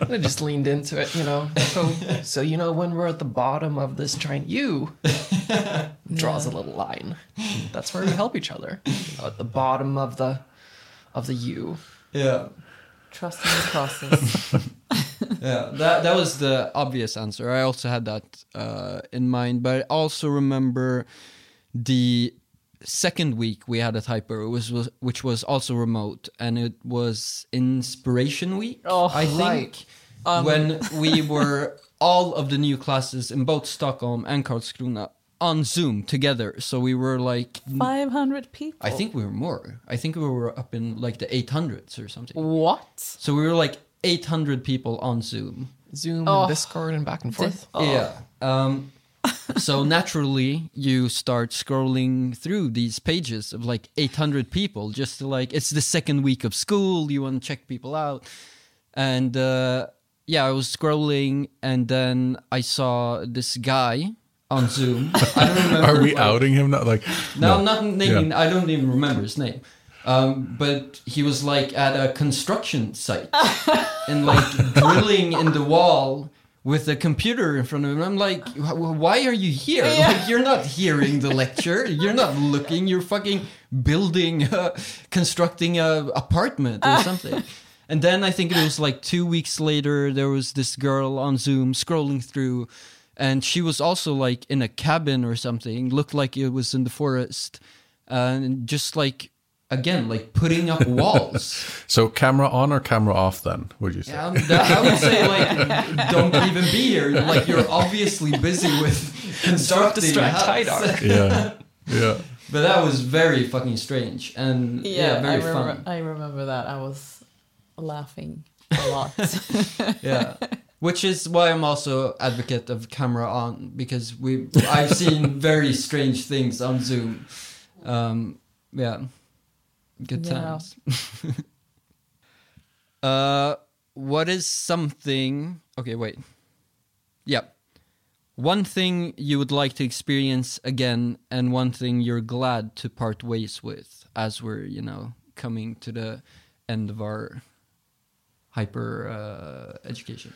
[SPEAKER 1] I just leaned into it, you know. So, so you know, when we're at the bottom of this giant U, draws a little line. That's where we help each other. You know, at the bottom of the of the U.
[SPEAKER 3] Yeah.
[SPEAKER 2] Trust in the process.
[SPEAKER 3] yeah that that was the obvious answer i also had that uh, in mind but i also remember the second week we had a typer it was, was which was also remote and it was inspiration week
[SPEAKER 2] Oh,
[SPEAKER 3] i think
[SPEAKER 1] right.
[SPEAKER 2] Um,
[SPEAKER 3] when we were all of the new classes in both stockholm and karlskrona on zoom together so we were like
[SPEAKER 2] 500 people.
[SPEAKER 3] i think we were more i think we were up in like the 800s or something
[SPEAKER 2] What?
[SPEAKER 3] so we were like 800 people on zoom
[SPEAKER 1] Zoom
[SPEAKER 2] Oh.
[SPEAKER 1] and Discord and back and forth.
[SPEAKER 2] Oh.
[SPEAKER 3] Yeah. Um, so naturally, you start scrolling through these pages of like 800 people, just to like it's the second week of school. You want to check people out, and uh, yeah, I was scrolling, and then I saw this guy on Zoom. I don't remember.
[SPEAKER 4] Are we
[SPEAKER 3] what-
[SPEAKER 4] outing him? Not like
[SPEAKER 3] no, I'm not naming. I don't even remember his name. Um, but he was like at a construction site and like drilling in the wall with a computer in front of him. I'm like, why are you here? Like, you're not hearing the lecture. You're not looking. You're fucking building, uh, constructing a apartment or something. And then I think it was like two weeks later, there was this girl on Zoom scrolling through, and she was also like in a cabin or something, looked like it was in the forest, and just like again, like putting up walls.
[SPEAKER 4] so. Camera on or camera off? Then would you say?
[SPEAKER 3] Yeah, I would say like don't even be here. Like you're obviously busy with constructing
[SPEAKER 1] distract
[SPEAKER 3] a house.
[SPEAKER 1] Haidar.
[SPEAKER 4] Yeah, yeah.
[SPEAKER 3] But that was very fucking strange and yeah,
[SPEAKER 2] Yeah,
[SPEAKER 3] very
[SPEAKER 2] I, remember,
[SPEAKER 3] fun.
[SPEAKER 2] I remember that. I was laughing a lot.
[SPEAKER 3] yeah which is why i'm also advocate of camera on because we i've seen very strange things on zoom um yeah good
[SPEAKER 2] Yeah.
[SPEAKER 3] times uh what is something okay wait Yep. one thing you would like to experience again and one thing you're glad to part ways with as we're you know coming to the end of our hyper uh, education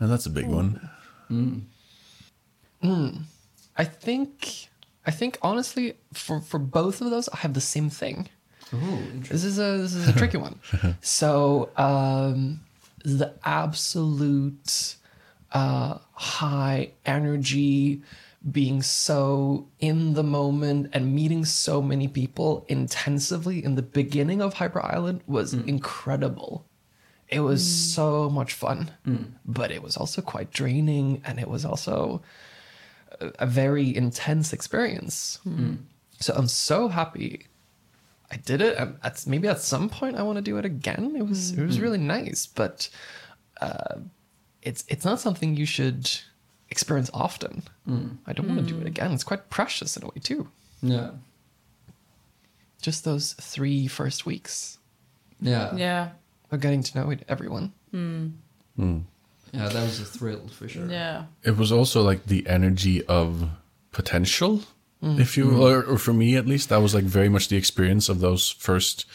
[SPEAKER 4] And that's a big one.
[SPEAKER 1] I think I think honestly for for both of those I have the same thing. This is a this is a tricky one. So um, the absolute uh, high energy, being so in the moment and meeting so many people intensively in the beginning of Hyper Island was incredible. It was so much fun, but it was also quite draining, and it was also a, a very intense experience. Hmm. So I'm so happy I did it. Um, at, maybe at some point I want to do it again. It was it was hmm. really nice, but uh, it's it's not something you should experience often. Hmm. I don't want to do it again. It's quite precious in a way too.
[SPEAKER 3] Yeah.
[SPEAKER 1] Just those three first weeks
[SPEAKER 3] Yeah.
[SPEAKER 2] Yeah.
[SPEAKER 1] of getting to know everyone.
[SPEAKER 3] Yeah, that was a thrill for sure.
[SPEAKER 2] Yeah.
[SPEAKER 4] it was also like the energy of potential mm-hmm. if you mm-hmm. or, or for me at least. That was like very much the experience of those first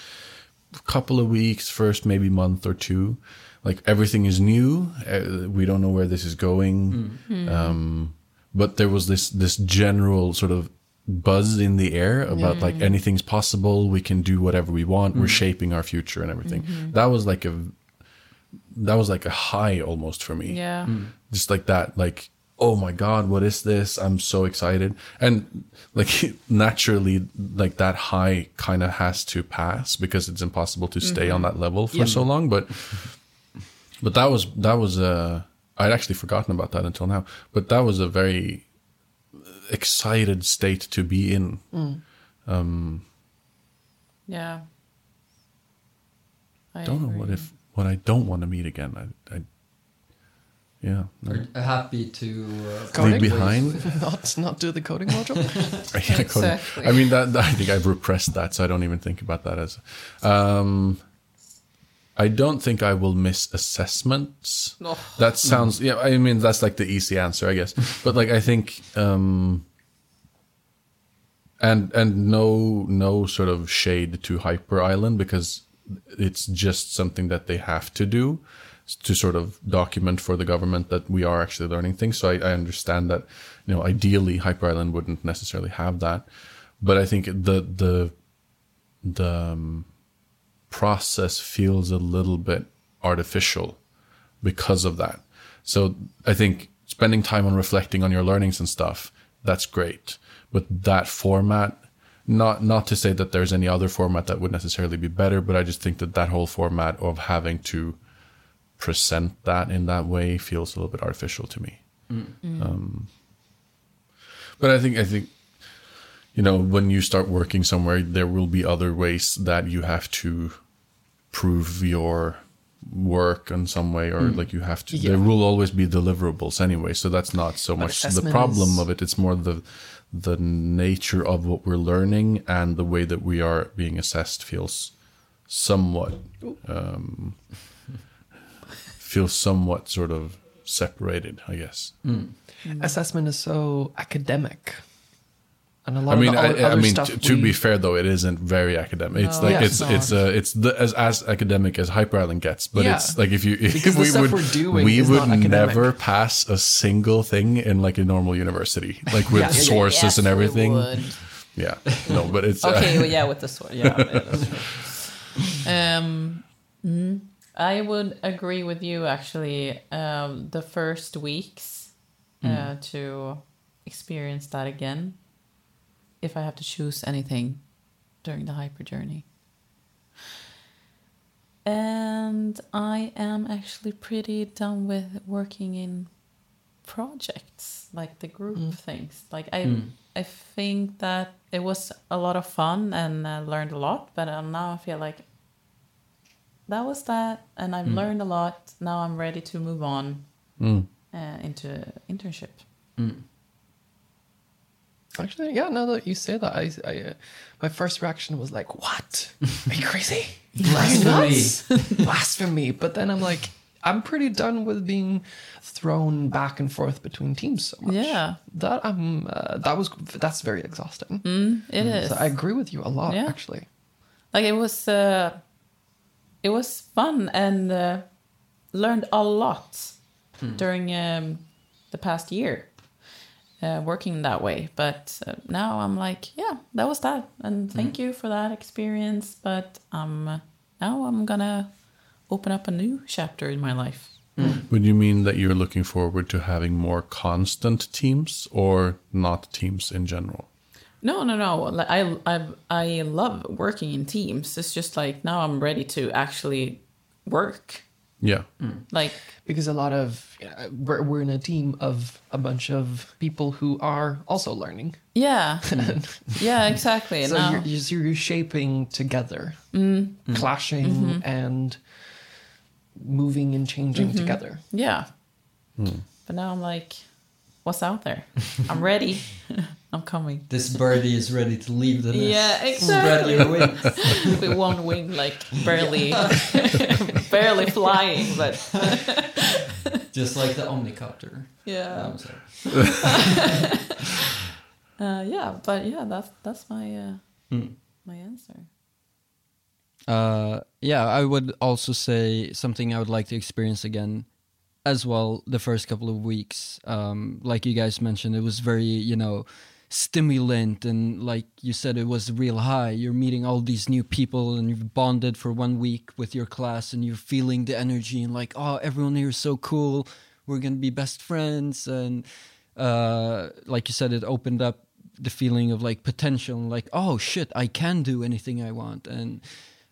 [SPEAKER 4] couple of weeks first maybe month or two. Like everything is new. Uh, we don't know where this is going. Mm-hmm. Um, but there was this this general sort of buzz in the air about like anything's possible. We can do whatever we want. We're shaping our future and everything. That was like a that was like a high almost for me.
[SPEAKER 2] Yeah. Hmm.
[SPEAKER 4] just like that like oh my god what is this? I'm so excited. And like naturally like that high kind of has to pass because it's impossible to stay on mm-hmm. that level for so long. But but that was that was uh i'd actually forgotten about that until now. But that was a very excited state to be in. Mm.
[SPEAKER 2] Um, yeah. I
[SPEAKER 4] don't know what if what i don't want to meet again i, I yeah no.
[SPEAKER 3] Are happy to uh,
[SPEAKER 4] leave behind
[SPEAKER 1] not not do the coding module.
[SPEAKER 4] Yeah, coding. I mean, that, that- I think I've repressed that, so I don't even think about that as. Um, I don't think I will miss assessments.
[SPEAKER 2] Oh.
[SPEAKER 4] That sounds. Yeah, I mean that's like the easy answer, I guess. But like I think, um, and and no no sort of shade to Hyper Island because it's just something that they have to do to sort of document for the government that we are actually learning things. So I, I understand that, you know, ideally Hyper Island wouldn't necessarily have that, but I think the the the um, process feels a little bit artificial because of that. So I think spending time on reflecting on your learnings and stuff, that's great. But that format, not not to say that there's any other format that would necessarily be better, but I just think that that whole format of having to present that in that way feels a little bit artificial to me. Um, but I think I think you know when you start working somewhere, there will be other ways that you have to prove your work in some way or like you have to
[SPEAKER 1] Yeah.
[SPEAKER 4] there will always be deliverables anyway so that's not so much the problem
[SPEAKER 1] is-
[SPEAKER 4] of it it's more the the nature of what we're learning and the way that we are being assessed feels somewhat um, feels somewhat sort of separated i guess.
[SPEAKER 1] Assessment is so academic, and a lot
[SPEAKER 4] I mean,
[SPEAKER 1] of the
[SPEAKER 4] I,
[SPEAKER 1] other
[SPEAKER 4] I mean,
[SPEAKER 1] stuff
[SPEAKER 4] to, to
[SPEAKER 1] we-
[SPEAKER 4] be fair though, it isn't very academic. It's
[SPEAKER 2] No,
[SPEAKER 4] like
[SPEAKER 1] Yeah,
[SPEAKER 4] it's
[SPEAKER 2] it's
[SPEAKER 4] it's uh, it's the, as as academic as Hyper Island gets, but
[SPEAKER 1] Yeah.
[SPEAKER 4] it's like if you if
[SPEAKER 1] Because the
[SPEAKER 4] we
[SPEAKER 1] stuff
[SPEAKER 4] would
[SPEAKER 1] we're doing
[SPEAKER 4] we would never pass a single thing in like a normal university, like with
[SPEAKER 1] Yeah, yeah, yeah,
[SPEAKER 4] sources
[SPEAKER 2] Yes,
[SPEAKER 4] and everything. Yeah, no, but it's uh,
[SPEAKER 2] Okay, well, yeah, with the sword. Yeah, yeah, that's true. Um, mm, I would agree with you actually. Um, the first weeks uh, to experience that again, if I have to choose anything during the hyper journey. And I am actually pretty done with working in projects like the group things. Like I, I think that it was a lot of fun and I learned a lot. But um, now I feel like that was that, and I've learned a lot. Now I'm ready to move on
[SPEAKER 4] mm.
[SPEAKER 2] uh, into internship.
[SPEAKER 1] Actually, yeah. Now that you say that, I, I uh, my first reaction was like, "What? Are you crazy? Blasphemy! Blasphemy!" But then I'm like, I'm pretty done with being thrown back and forth between teams so much.
[SPEAKER 2] Yeah.
[SPEAKER 1] that um, uh, that was that's very exhausting.
[SPEAKER 2] It is.
[SPEAKER 1] So I agree with you a lot,
[SPEAKER 2] Yeah.
[SPEAKER 1] actually.
[SPEAKER 2] like it was uh it was fun and uh, learned a lot during um, the past year uh, working that way but uh, now i'm like yeah that was that and thank you for that experience but um now i'm gonna open up a new chapter in my life
[SPEAKER 4] Would you mean that you're looking forward to having more constant teams or not teams in general?
[SPEAKER 2] No, no, no. Like I, I, I love working in teams. It's just like now I'm ready to actually work.
[SPEAKER 4] Yeah. Hmm.
[SPEAKER 2] Like,
[SPEAKER 1] because a lot of we're, we're in a team of a bunch of people who are also learning.
[SPEAKER 2] Yeah, yeah, exactly.
[SPEAKER 1] so
[SPEAKER 2] now,
[SPEAKER 1] you're, you're, you're shaping together. Mm-hmm. Mm-hmm. Clashing mm-hmm. and moving and changing together.
[SPEAKER 2] Yeah. Hmm. But now I'm like, what's out there? I'm ready. I'm coming.
[SPEAKER 3] This birdie is ready to leave the nest.
[SPEAKER 2] Yeah, exactly.
[SPEAKER 3] wings.
[SPEAKER 2] With one wing, like barely, barely flying, but
[SPEAKER 3] Just like the Omnicopter.
[SPEAKER 2] yeah,
[SPEAKER 3] I'm sorry.
[SPEAKER 2] uh, yeah. But yeah, that's that's my uh,
[SPEAKER 3] Hmm.
[SPEAKER 2] my answer.
[SPEAKER 3] Uh, yeah, I would also say something I would like to experience again as well the first couple of weeks. Um, like you guys mentioned, it was very, you know, stimulant and like you said, it was real high. You're meeting all these new people and you've bonded for one week with your class and you're feeling the energy and like, oh, everyone here is so cool. We're to be best friends. And uh, like you said, it opened up the feeling of like potential like, oh shit, I can do anything I want. And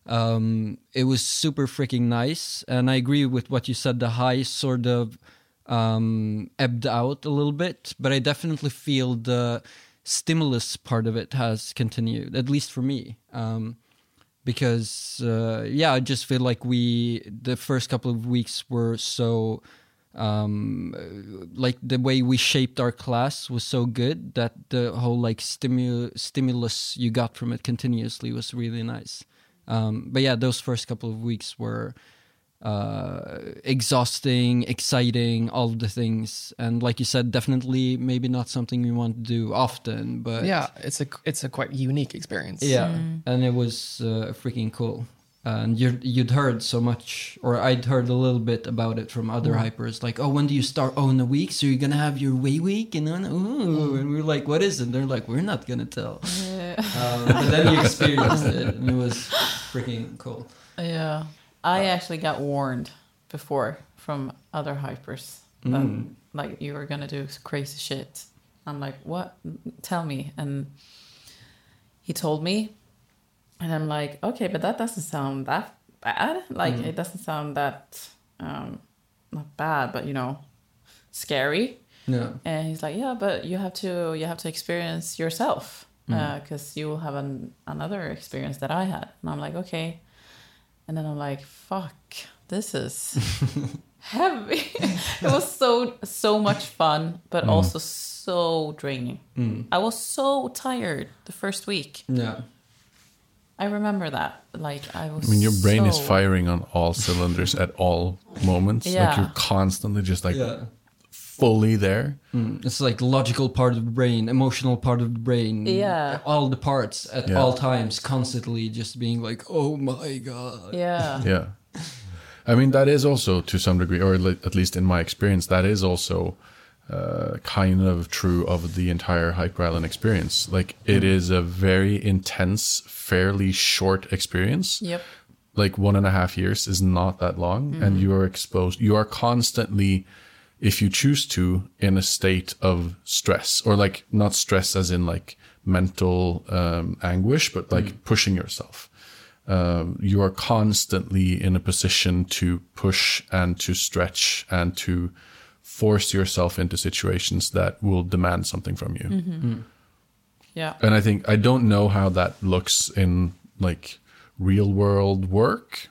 [SPEAKER 3] um, it was super freaking nice. And I agree with what you said. The high sort of um, ebbed out a little bit, but I definitely feel the stimulus part of it has continued, at least for me. Um, because uh, yeah, I just feel like we the first couple of weeks were so um like the way we shaped our class was so good that the whole like stimu- stimulus you got from it continuously was really nice um but yeah those first couple of weeks were uh exhausting exciting all of the things and like you said definitely maybe not something we want to do often but
[SPEAKER 1] Yeah, it's a it's a quite unique experience.
[SPEAKER 3] yeah, and it was uh, freaking cool. And you'd, you'd heard so much, or I'd heard a little bit about it from other hypers, like, oh, when do you start? Oh, in a week, so you're gonna have your way week, and then, ooh, and we are like, what is it? they're like, we're not gonna tell. Um, but then you experienced it, and it was freaking cool.
[SPEAKER 2] Yeah, I actually got warned before from other hypers that
[SPEAKER 3] Mm.
[SPEAKER 2] like you were gonna do crazy shit. I'm like, what? Tell me. And he told me, and I'm like, okay, but that doesn't sound that bad. Like mm. it doesn't sound that um, not bad, but you know, scary.
[SPEAKER 3] Yeah,
[SPEAKER 2] And he's like, yeah, but you have to you have to experience yourself mm. uh, because you will have an, another experience that I had. And I'm like, okay. And then I'm like, fuck, this is heavy. it was so so much fun, but mm. also so draining. I was so tired the first week.
[SPEAKER 3] yeah,
[SPEAKER 2] I remember that. Like I was.
[SPEAKER 4] I mean, your brain is firing on all cylinders at all moments.
[SPEAKER 2] Yeah.
[SPEAKER 4] Like you're constantly just like
[SPEAKER 3] yeah.
[SPEAKER 4] fully there.
[SPEAKER 3] Mm, It's like logical part of the brain, emotional part of the brain.
[SPEAKER 2] Yeah.
[SPEAKER 3] all the parts at
[SPEAKER 4] Yeah.
[SPEAKER 3] all times, constantly just being like, oh my god.
[SPEAKER 2] Yeah.
[SPEAKER 4] Yeah. I mean, that is also to some degree, or at least in my experience, that is also uh, kind of true of the entire Hyper Island experience. Like, it is a very intense, fairly short experience.
[SPEAKER 2] Yep.
[SPEAKER 4] Like, one and a half years is not that long, and you are exposed, you are constantly, if you choose to, in a state of stress, or like not stress as in like mental um, anguish, but like pushing yourself um, you are constantly in a position to push and to stretch and to force yourself into situations that will demand something from you. Mm-hmm. Mm.
[SPEAKER 2] Yeah.
[SPEAKER 4] And I think I don't know how that looks in like real world work,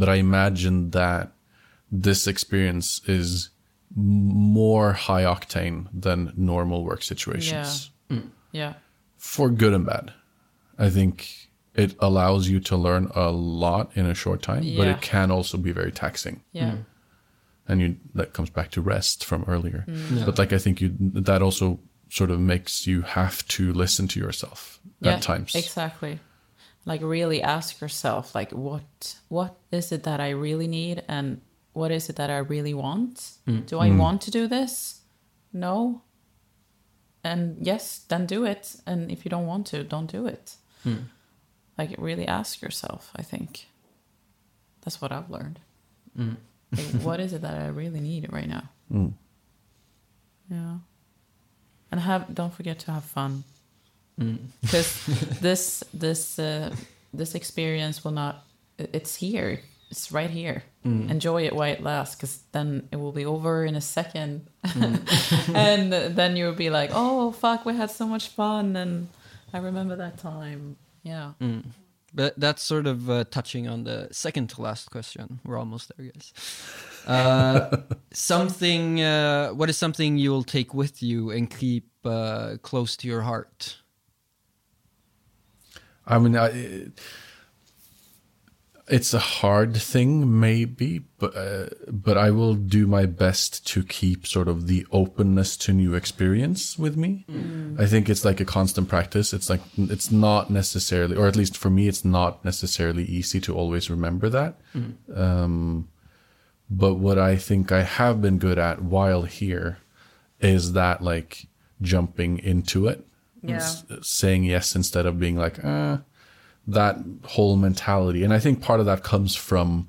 [SPEAKER 4] but I imagine that this experience is more high octane than normal work situations
[SPEAKER 2] Yeah. Mm.
[SPEAKER 4] for good and bad. I think it allows you to learn a lot in a short time, but it can also be very taxing.
[SPEAKER 2] Yeah. Mm.
[SPEAKER 4] And you that comes back to rest from earlier.
[SPEAKER 2] Mm.
[SPEAKER 4] But like I think you that also sort of makes you have to listen to yourself at times.
[SPEAKER 2] Exactly. Like really ask yourself like what what is it that I really need and what is it that I really want? Mm. Do I mm. want to do this? No. And yes, then do it. And if you don't want to, don't do it. Mm. Like really ask yourself, I think. That's what I've learned. Like, what is it that I really need right now?
[SPEAKER 4] Mm.
[SPEAKER 2] Yeah. And have don't forget to have fun. Because this this uh, this experience will not it's here. It's right here. Enjoy it while it lasts because then it will be over in a second. And then you'll be like oh fuck we had so much fun and i remember that time. Yeah
[SPEAKER 3] But that's sort of uh, touching on the second to last question. We're almost there, guys. Uh, something. Uh, what is something you'll take with you and keep uh, close to your heart?
[SPEAKER 4] I mean, I, it's a hard thing, maybe, but uh, but I will do my best to keep sort of the openness to new experience with me. I think it's like a constant practice. It's like it's not necessarily, or at least for me, it's not necessarily easy to always remember that. Um, but what I think I have been good at while here is that like jumping into it,
[SPEAKER 2] Yeah.
[SPEAKER 4] Saying yes instead of being like, uh, that whole mentality. And I think part of that comes from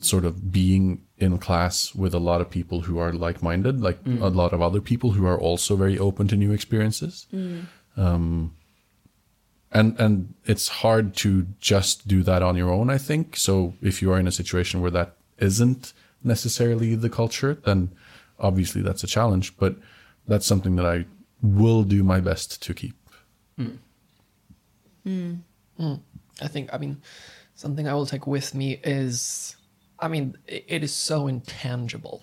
[SPEAKER 4] sort of being in class with a lot of people who are like minded, like a lot of other people who are also very open to new experiences. Mm. Um, and and it's hard to just do that on your own, I think. So if you are in a situation where that isn't necessarily the culture, then obviously that's a challenge. But that's something that I will do my best to keep. Mm.
[SPEAKER 1] I think, I mean, something I will take with me is, I mean, it is so intangible.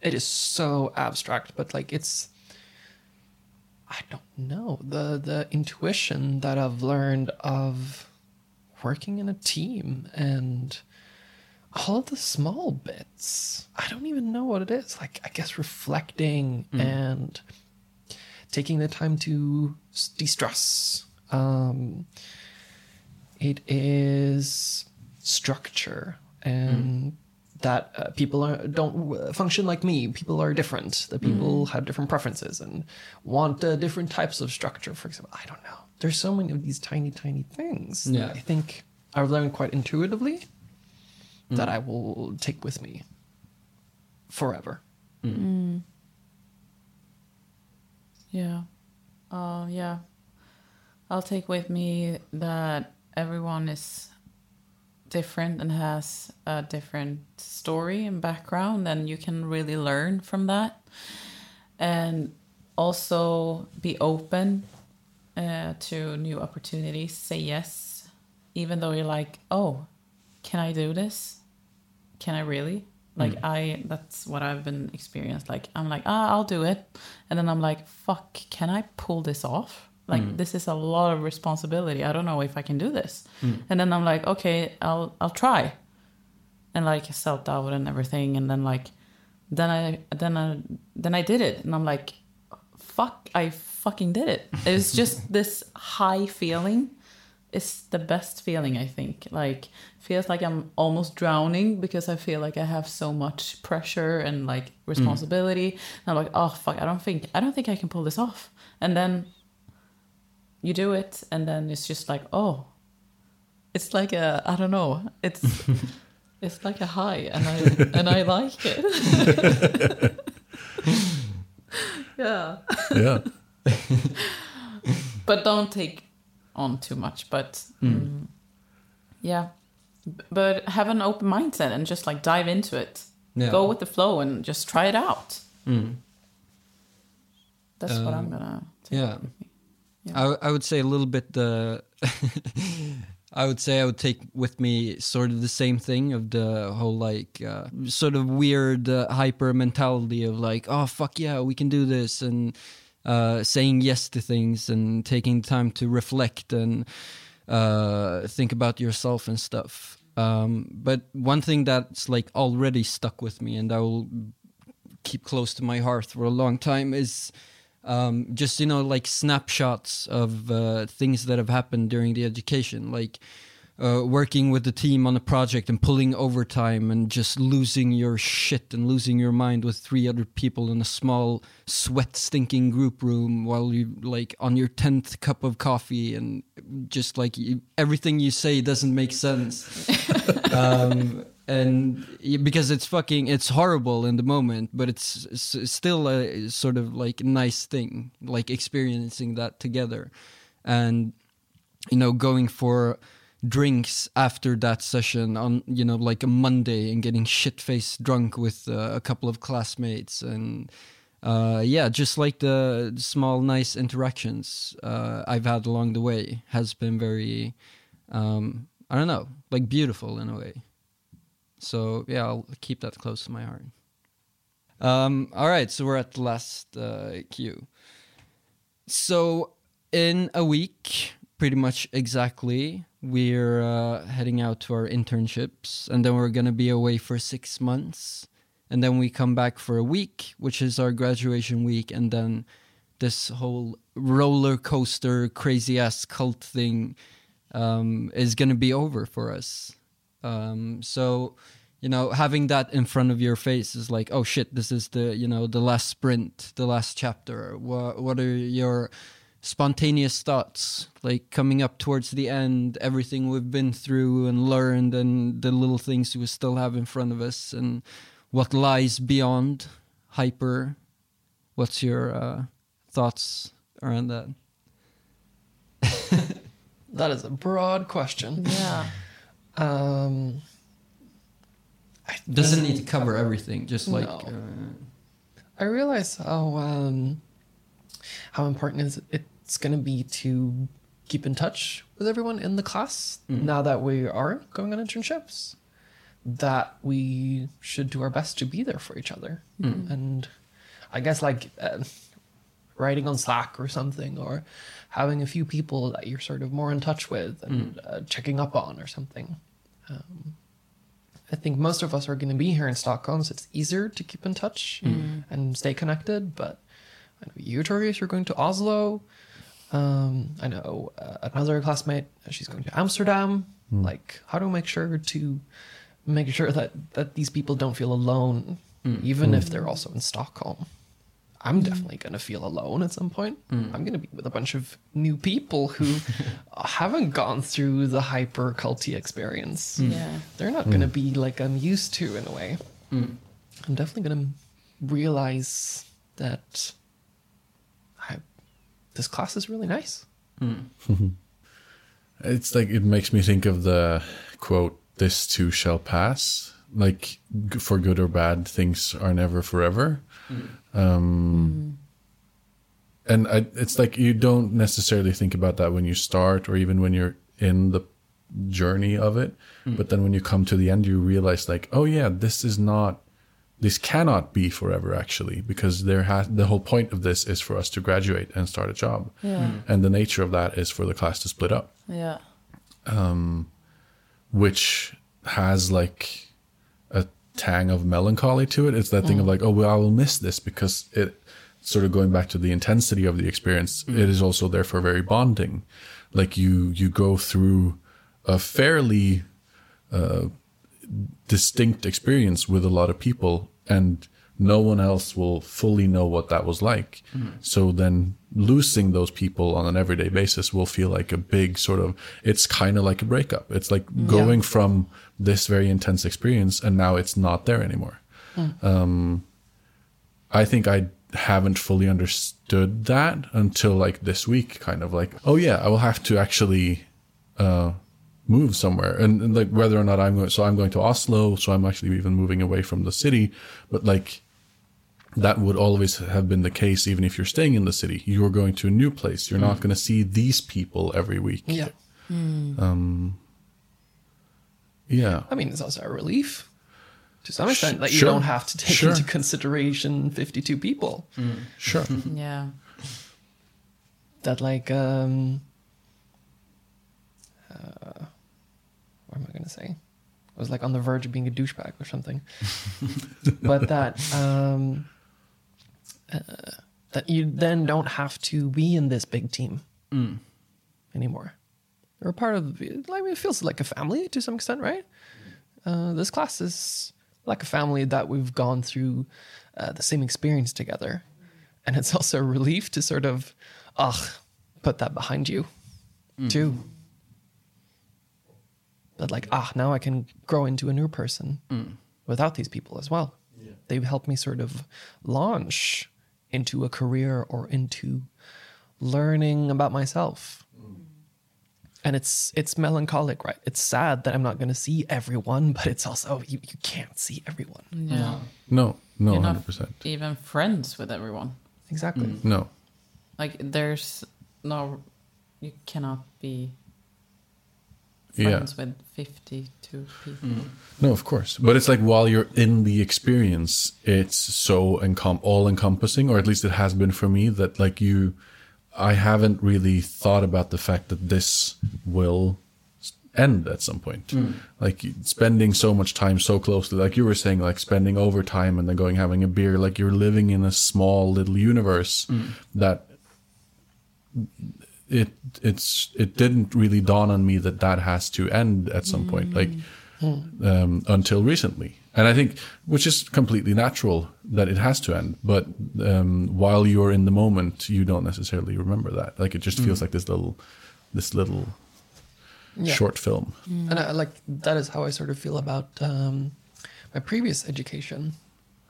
[SPEAKER 1] It is so abstract, but like it's, I don't know, the, the intuition that I've learned of working in a team and all of the small bits. I don't even know what it is. Like, I guess reflecting and taking the time to de stress. Um, it is structure and that uh, people are, don't function like me. People are different. That people have different preferences and want uh, different types of structure. For example i don't know. There's so many of these tiny tiny things that
[SPEAKER 3] Yeah.
[SPEAKER 1] i think i've learned quite intuitively that i will take with me forever.
[SPEAKER 2] Yeah. Uh, yeah. I'll take with me that everyone is different and has a different story and background, and you can really learn from that. And also be open uh, to new opportunities. Say yes, even though you're like, oh, can I do this? Can I really? Like I, that's what I've been experienced. Like I'm like, ah, I'll do it, and then I'm like, fuck, can I pull this off? Like mm. this is a lot of responsibility. I don't know if I can do this. Mm. And then I'm like, okay, I'll I'll try, and like self doubt and everything, and then like, then I then I then I did it, and I'm like, fuck, I fucking did it. It was just this high feeling. It's the best feeling I think. Like feels like I'm almost drowning because I feel like I have so much pressure and like mm. responsibility. And I'm like, oh fuck, I don't think I don't think I can pull this off. And then you do it, and then it's just like, oh, it's like a I don't know. It's it's like a high, and I and I like it. yeah
[SPEAKER 4] Yeah.
[SPEAKER 2] but don't take on too much but mm, yeah but have an open mindset and just like dive into it
[SPEAKER 3] Yeah.
[SPEAKER 2] go with the flow and just try it out
[SPEAKER 3] Mm.
[SPEAKER 2] that's what i'm
[SPEAKER 3] Um,
[SPEAKER 2] gonna take
[SPEAKER 3] yeah. I, I would say a little bit the. I would say I would take with me sort of the same thing of the whole like uh, sort of weird uh, hyper mentality of like oh fuck yeah we can do this and uh, saying yes to things and taking time to reflect and uh, think about yourself and stuff. Um, but one thing that's like already stuck with me and I will keep close to my heart for a long time is um, just you know like snapshots of uh, things that have happened during the education like uh, working with the team on a project and pulling overtime and just losing your shit and losing your mind with three other people in a small sweat stinking group room while you like on your 10th cup of coffee and just like you, everything you say doesn't make sense. Um, and because it's fucking it's horrible in the moment but it's, s still a sort of like nice thing like experiencing that together and you know going for drinks after that session on you know like a monday and getting shit faced drunk with uh, a couple of classmates and uh, yeah just like the small nice interactions uh, i've had along the way has been very um, I don't know, like beautiful in a way. So yeah, I'll keep that close to my heart. Um, all right, so we're at the last uh, cue. So in a week, pretty much exactly, we're uh, heading out to our internships, and then we're gonna be away for six months, and then we come back for a week, which is our graduation week, and then this whole roller coaster, crazy ass cult thing um, is gonna be over for us. Um, so you know having that in front of your face is like oh shit this is the you know the last sprint the last chapter what what are your spontaneous thoughts like coming up towards the end everything we've been through and learned and the little things we still have in front of us and what lies beyond hyper what's your uh, thoughts around that
[SPEAKER 1] That is a broad question.
[SPEAKER 2] Yeah.
[SPEAKER 1] Um,
[SPEAKER 3] doesn't need to cover everything just like
[SPEAKER 1] No.
[SPEAKER 3] uh,
[SPEAKER 1] I realize how um, how important is it's going to be to keep in touch with everyone in the class now that we are going on internships. That we should do our best to be there for each other, and I guess like uh, writing on Slack or something, or having a few people that you're sort of more in touch with and uh, checking up on or something. Um, I think most of us are going to be here in Stockholm, so it's easier to keep in touch and stay connected. But I know you, Torius, you're going to Oslo. Um, I know uh, another classmate, she's going to Amsterdam. Like, how do we make sure to make sure that, that these people don't feel alone, even if they're also in Stockholm? I'm definitely going to feel alone at some point. Hmm. I'm going to be with a bunch of new people who haven't gone through the hyper culty experience hmm.
[SPEAKER 2] Yeah.
[SPEAKER 1] they're not going to hmm. be like I'm used to in a way. I'm definitely going to realize that I, this class is really nice.
[SPEAKER 4] It's like it makes me think of the quote, "This too shall pass." Like g- for good or bad, things are never forever. Mm-hmm. Um, mm-hmm. And I, it's like you don't necessarily think about that when you start, or even when you're in the journey of it. Mm-hmm. But then when you come to the end, you realize, like, oh yeah, this is not, this cannot be forever actually, because there has the whole point of this is for us to graduate and start a job,
[SPEAKER 2] Yeah.
[SPEAKER 4] and the nature of that is for the class to split up
[SPEAKER 2] Yeah.
[SPEAKER 4] Um, which has like a tang of melancholy to it. It's that thing of mm. like, oh, well, I will miss this because it sort of going back to the intensity of the experience. It is also therefore very bonding. Like you, you go through a fairly uh, distinct experience with a lot of people and no one else will fully know what that was like. Mm. So then losing those people on an everyday basis will feel like a big sort of, it's kind of like a breakup. It's like mm. going from this very intense experience and now it's not there anymore. Um, I think I haven't fully understood that until like this week, kind of like, oh yeah, I will have to actually uh, move somewhere, and, and like whether or not I'm going. So I'm going to Oslo, so I'm actually even moving away from the city. But like that would always have been the case, even if you're staying in the city. You're going to a new place. You're not going to see these people every week.
[SPEAKER 1] Yeah.
[SPEAKER 4] Yeah.
[SPEAKER 1] I mean, it's also a relief to some extent that you
[SPEAKER 4] sure.
[SPEAKER 1] don't have to take
[SPEAKER 4] Sure.
[SPEAKER 1] into consideration 52 people.
[SPEAKER 4] Sure.
[SPEAKER 2] Yeah.
[SPEAKER 1] That, like, um, uh, what am I going to say? I was like on the verge of being a douchebag or something. but that, um, uh, that you then don't have to be in this big team anymore. You're part of. I mean, it feels like a family to some extent, right? Uh, this class is like a family that we've gone through uh, the same experience together, and it's also a relief to sort of, ugh, put that behind you, too. But like, ah, now I can grow into a new person without these people as well. They've helped me sort of launch into a career or into learning about myself and it's it's melancholic right it's sad that i'm not going to see everyone but it's also you, you can't see everyone
[SPEAKER 2] Yeah.
[SPEAKER 4] No. No.
[SPEAKER 2] You're
[SPEAKER 4] Hundred percent.
[SPEAKER 2] even friends with everyone.
[SPEAKER 1] exactly mm.
[SPEAKER 4] No.
[SPEAKER 2] Like there's no, you cannot be
[SPEAKER 4] Yeah.
[SPEAKER 2] friends with 52 people. Mm.
[SPEAKER 4] No, of course. But it's like while you're in the experience, it's so encom- all encompassing, or at least it has been for me, that like you, I haven't really thought about the fact that this will end at some point. Hmm. Like spending so much time so closely, like you were saying, like spending overtime and then going having a beer, like you're living in a small little universe hmm. that it it's it didn't really dawn on me that that has to end at some point. Like hmm. um, until recently and i think which is completely natural that it has to end but um, while you're in the moment you don't necessarily remember that like it just feels like this little this little
[SPEAKER 1] Yeah.
[SPEAKER 4] short film
[SPEAKER 1] And I, like that is how I sort of feel about um, my previous education,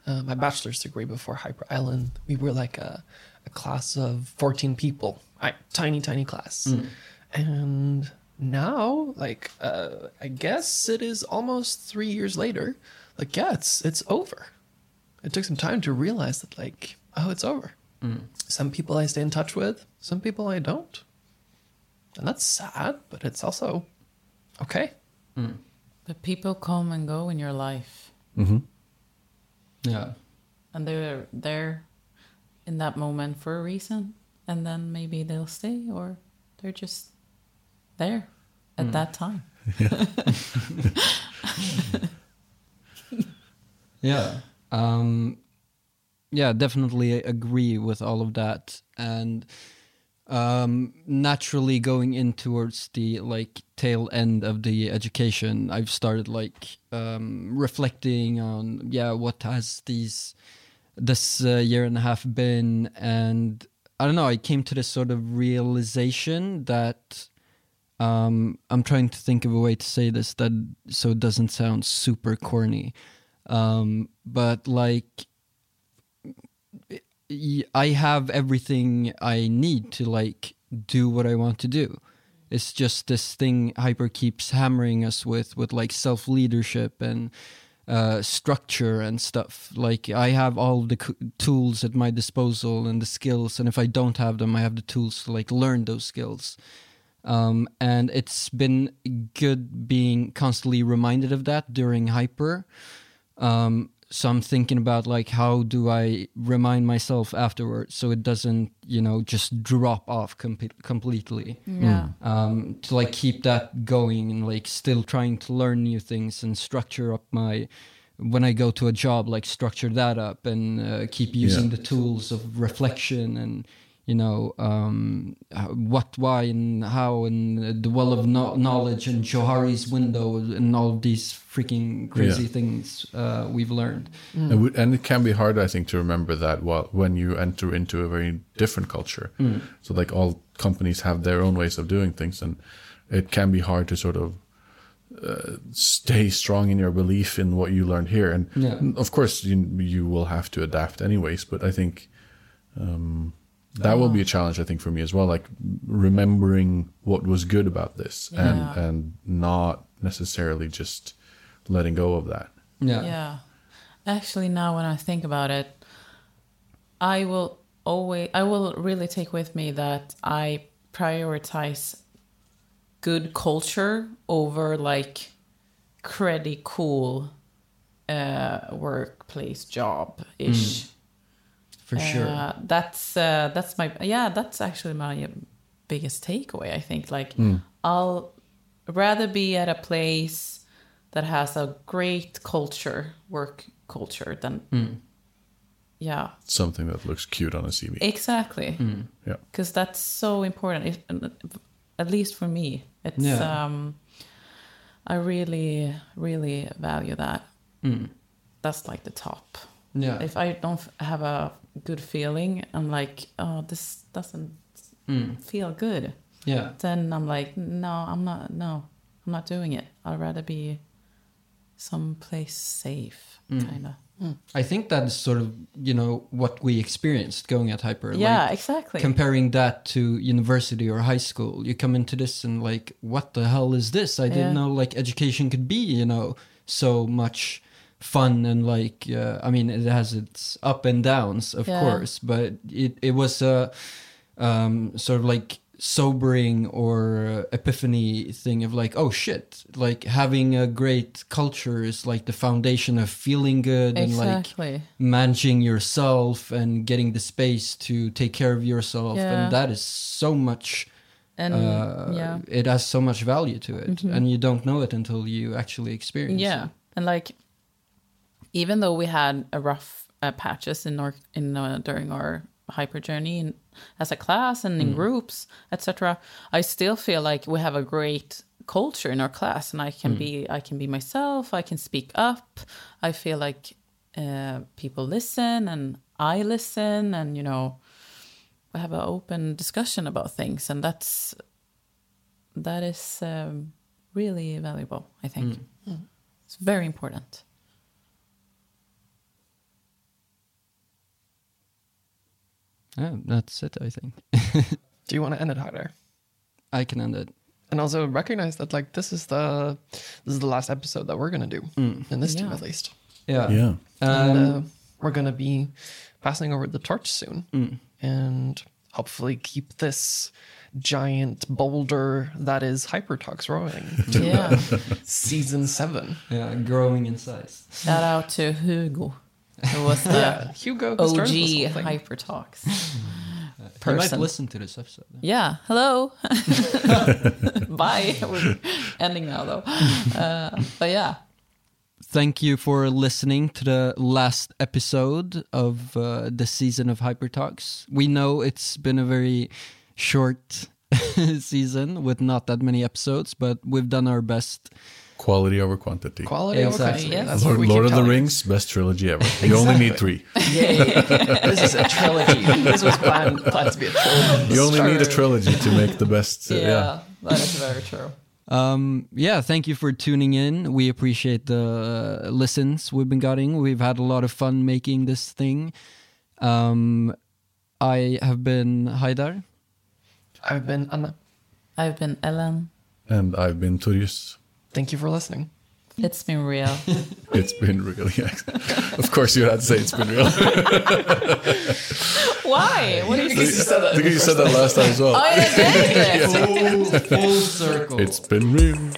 [SPEAKER 1] uh, my bachelor's degree before Hyper Island. We were like a, a class of fourteen people, I, tiny tiny class, and now like uh, I guess it is almost three years later. Like yeah, it's it's over. It took some time to realize that like oh it's over. Mm. Some people I stay in touch with, some people I don't. And that's sad, but it's also okay. Mm.
[SPEAKER 2] But people come and go in your life, mm-hmm.
[SPEAKER 3] Yeah.
[SPEAKER 2] and they're there in that moment for a reason, and then maybe they'll stay, or they're just there at mm. that time.
[SPEAKER 3] Yeah. Um, yeah, definitely agree with all of that. And um, naturally going in towards the like tail end of the education, I've started like um, reflecting on, yeah, what has these, this uh, year and a half been. And I don't know, I came to this sort of realization that um, I'm trying to think of a way to say this that so it doesn't sound super corny. Um, but like, I have everything I need to like do what I want to do. It's just this thing Hyper keeps hammering us with, with like self leadership and uh, structure and stuff. Like I have all the c- tools at my disposal and the skills, and if I don't have them, I have the tools to like learn those skills. Um, and it's been good being constantly reminded of that during Hyper. Um, so I'm thinking about like how do I remind myself afterwards so it doesn't you know just drop off com- completely.
[SPEAKER 2] Yeah.
[SPEAKER 3] Um, to like keep that going and like still trying to learn new things and structure up my when I go to a job like structure that up and uh, keep using
[SPEAKER 4] Yeah.
[SPEAKER 3] the tools of reflection and you know um, what why and how and uh, the well of no- knowledge and Johari's window and all of these freaking crazy
[SPEAKER 4] Yeah.
[SPEAKER 3] things uh, we've learned.
[SPEAKER 4] and, w- and it can be hard i think to remember that while when you enter into a very different culture so like all companies have their own ways of doing things and it can be hard to sort of uh, stay strong in your belief in what you learned here and
[SPEAKER 3] Yeah.
[SPEAKER 4] of course you, you will have to adapt anyways but i think um, that will be a challenge i think for me as well like remembering what was good about this
[SPEAKER 2] Yeah.
[SPEAKER 4] and and not necessarily just letting go of that
[SPEAKER 3] Yeah.
[SPEAKER 2] Yeah. Actually, now when I think about it, I will always, I will really take with me that I prioritize good culture over like cruddy, cool uh, workplace job ish.
[SPEAKER 3] For sure.
[SPEAKER 2] Uh, that's uh, that's my yeah. That's actually my biggest takeaway. I think like I'll rather be at a place that has a great culture, work culture, than yeah,
[SPEAKER 4] something that looks cute on a cv
[SPEAKER 2] exactly.
[SPEAKER 4] yeah
[SPEAKER 2] Because that's so important. It, at least for me, it's
[SPEAKER 3] Yeah.
[SPEAKER 2] um, I really really value that.
[SPEAKER 3] Mm.
[SPEAKER 2] That's like the top
[SPEAKER 3] Yeah.
[SPEAKER 2] if I don't have a good feeling, I'm like, oh, this doesn't
[SPEAKER 3] Mm.
[SPEAKER 2] feel good.
[SPEAKER 3] Yeah.
[SPEAKER 2] Then I'm like, no, I'm not. No, I'm not doing it. I'd rather be someplace safe,
[SPEAKER 3] Mm.
[SPEAKER 2] kind of.
[SPEAKER 3] I think that's sort of you know what we experienced going at Hyper.
[SPEAKER 2] Yeah,
[SPEAKER 3] like,
[SPEAKER 2] exactly.
[SPEAKER 3] Comparing that to university or high school, you come into this and like, what the hell is this? I
[SPEAKER 2] Yeah.
[SPEAKER 3] didn't know like education could be you know so much fun and like uh, I mean it has its up and downs of
[SPEAKER 2] Yeah.
[SPEAKER 3] course, but it it was a um, sort of like sobering or epiphany thing of like, oh shit, like having a great culture is like the foundation of feeling good and like managing yourself and getting the space to take care of yourself.
[SPEAKER 2] Yeah.
[SPEAKER 3] And that is so much,
[SPEAKER 2] And
[SPEAKER 3] uh,
[SPEAKER 2] yeah.
[SPEAKER 3] it has so much value to it. And you don't know it until you actually experience
[SPEAKER 2] yeah
[SPEAKER 3] it.
[SPEAKER 2] and like even though we had a rough uh, patches in our in uh, during our hyper journey in, as a class and in groups etc i still feel like we have a great culture in our class and i can be i can be myself i can speak up. I feel like uh, people listen and i listen and you know we have an open discussion about things and that's that is um, really valuable i think. It's very important.
[SPEAKER 3] Yeah, that's it, I think.
[SPEAKER 1] Do you want to end it, Haidar?
[SPEAKER 3] I can end it.
[SPEAKER 1] And also recognize that like this is the this is the last episode that we're gonna do in this team at least.
[SPEAKER 3] Yeah.
[SPEAKER 4] Yeah.
[SPEAKER 1] and
[SPEAKER 3] Um,
[SPEAKER 1] uh, we're gonna be passing over the torch soon, and hopefully keep this giant boulder that is Hypertalks rolling to
[SPEAKER 2] Yeah.
[SPEAKER 1] season seven.
[SPEAKER 3] yeah, growing in size.
[SPEAKER 2] Shout out to Hugo, who was the
[SPEAKER 1] Yeah, Hugo who
[SPEAKER 2] OG
[SPEAKER 1] whole thing.
[SPEAKER 2] Hyper Talks.
[SPEAKER 3] You might listen to this episode.
[SPEAKER 2] Yeah. Hello. Bye. We're ending now though. Uh, but yeah.
[SPEAKER 3] Thank you for listening to the last episode of uh, the season of Hyper Talks. We know it's been a very short season with not that many episodes, but we've done our best.
[SPEAKER 4] Quality over quantity.
[SPEAKER 1] Quality over quantity.
[SPEAKER 2] Yes.
[SPEAKER 4] Lord, Lord of the
[SPEAKER 1] telling
[SPEAKER 4] Rings, best trilogy ever. You only need three.
[SPEAKER 1] Yeah, this is a trilogy. this was planned, planned to be a trilogy.
[SPEAKER 4] You only need a trilogy to make the best. uh,
[SPEAKER 2] Yeah.
[SPEAKER 4] yeah.
[SPEAKER 2] That is very true.
[SPEAKER 3] Um, yeah, thank you for tuning in. We appreciate the uh, listens we've been getting. We've had a lot of fun making this thing. Um, I have been Haidar.
[SPEAKER 1] I've been Anna.
[SPEAKER 2] I've been Ellen.
[SPEAKER 4] And I've been Turius.
[SPEAKER 1] Thank you for listening.
[SPEAKER 2] It's been real.
[SPEAKER 4] It's been really. of course, you had to say it's been real.
[SPEAKER 2] Why? What is
[SPEAKER 1] Because you said that
[SPEAKER 4] I think you said that last time as well.
[SPEAKER 2] Oh, yeah, I did.
[SPEAKER 3] Full, full circle.
[SPEAKER 4] It's been real.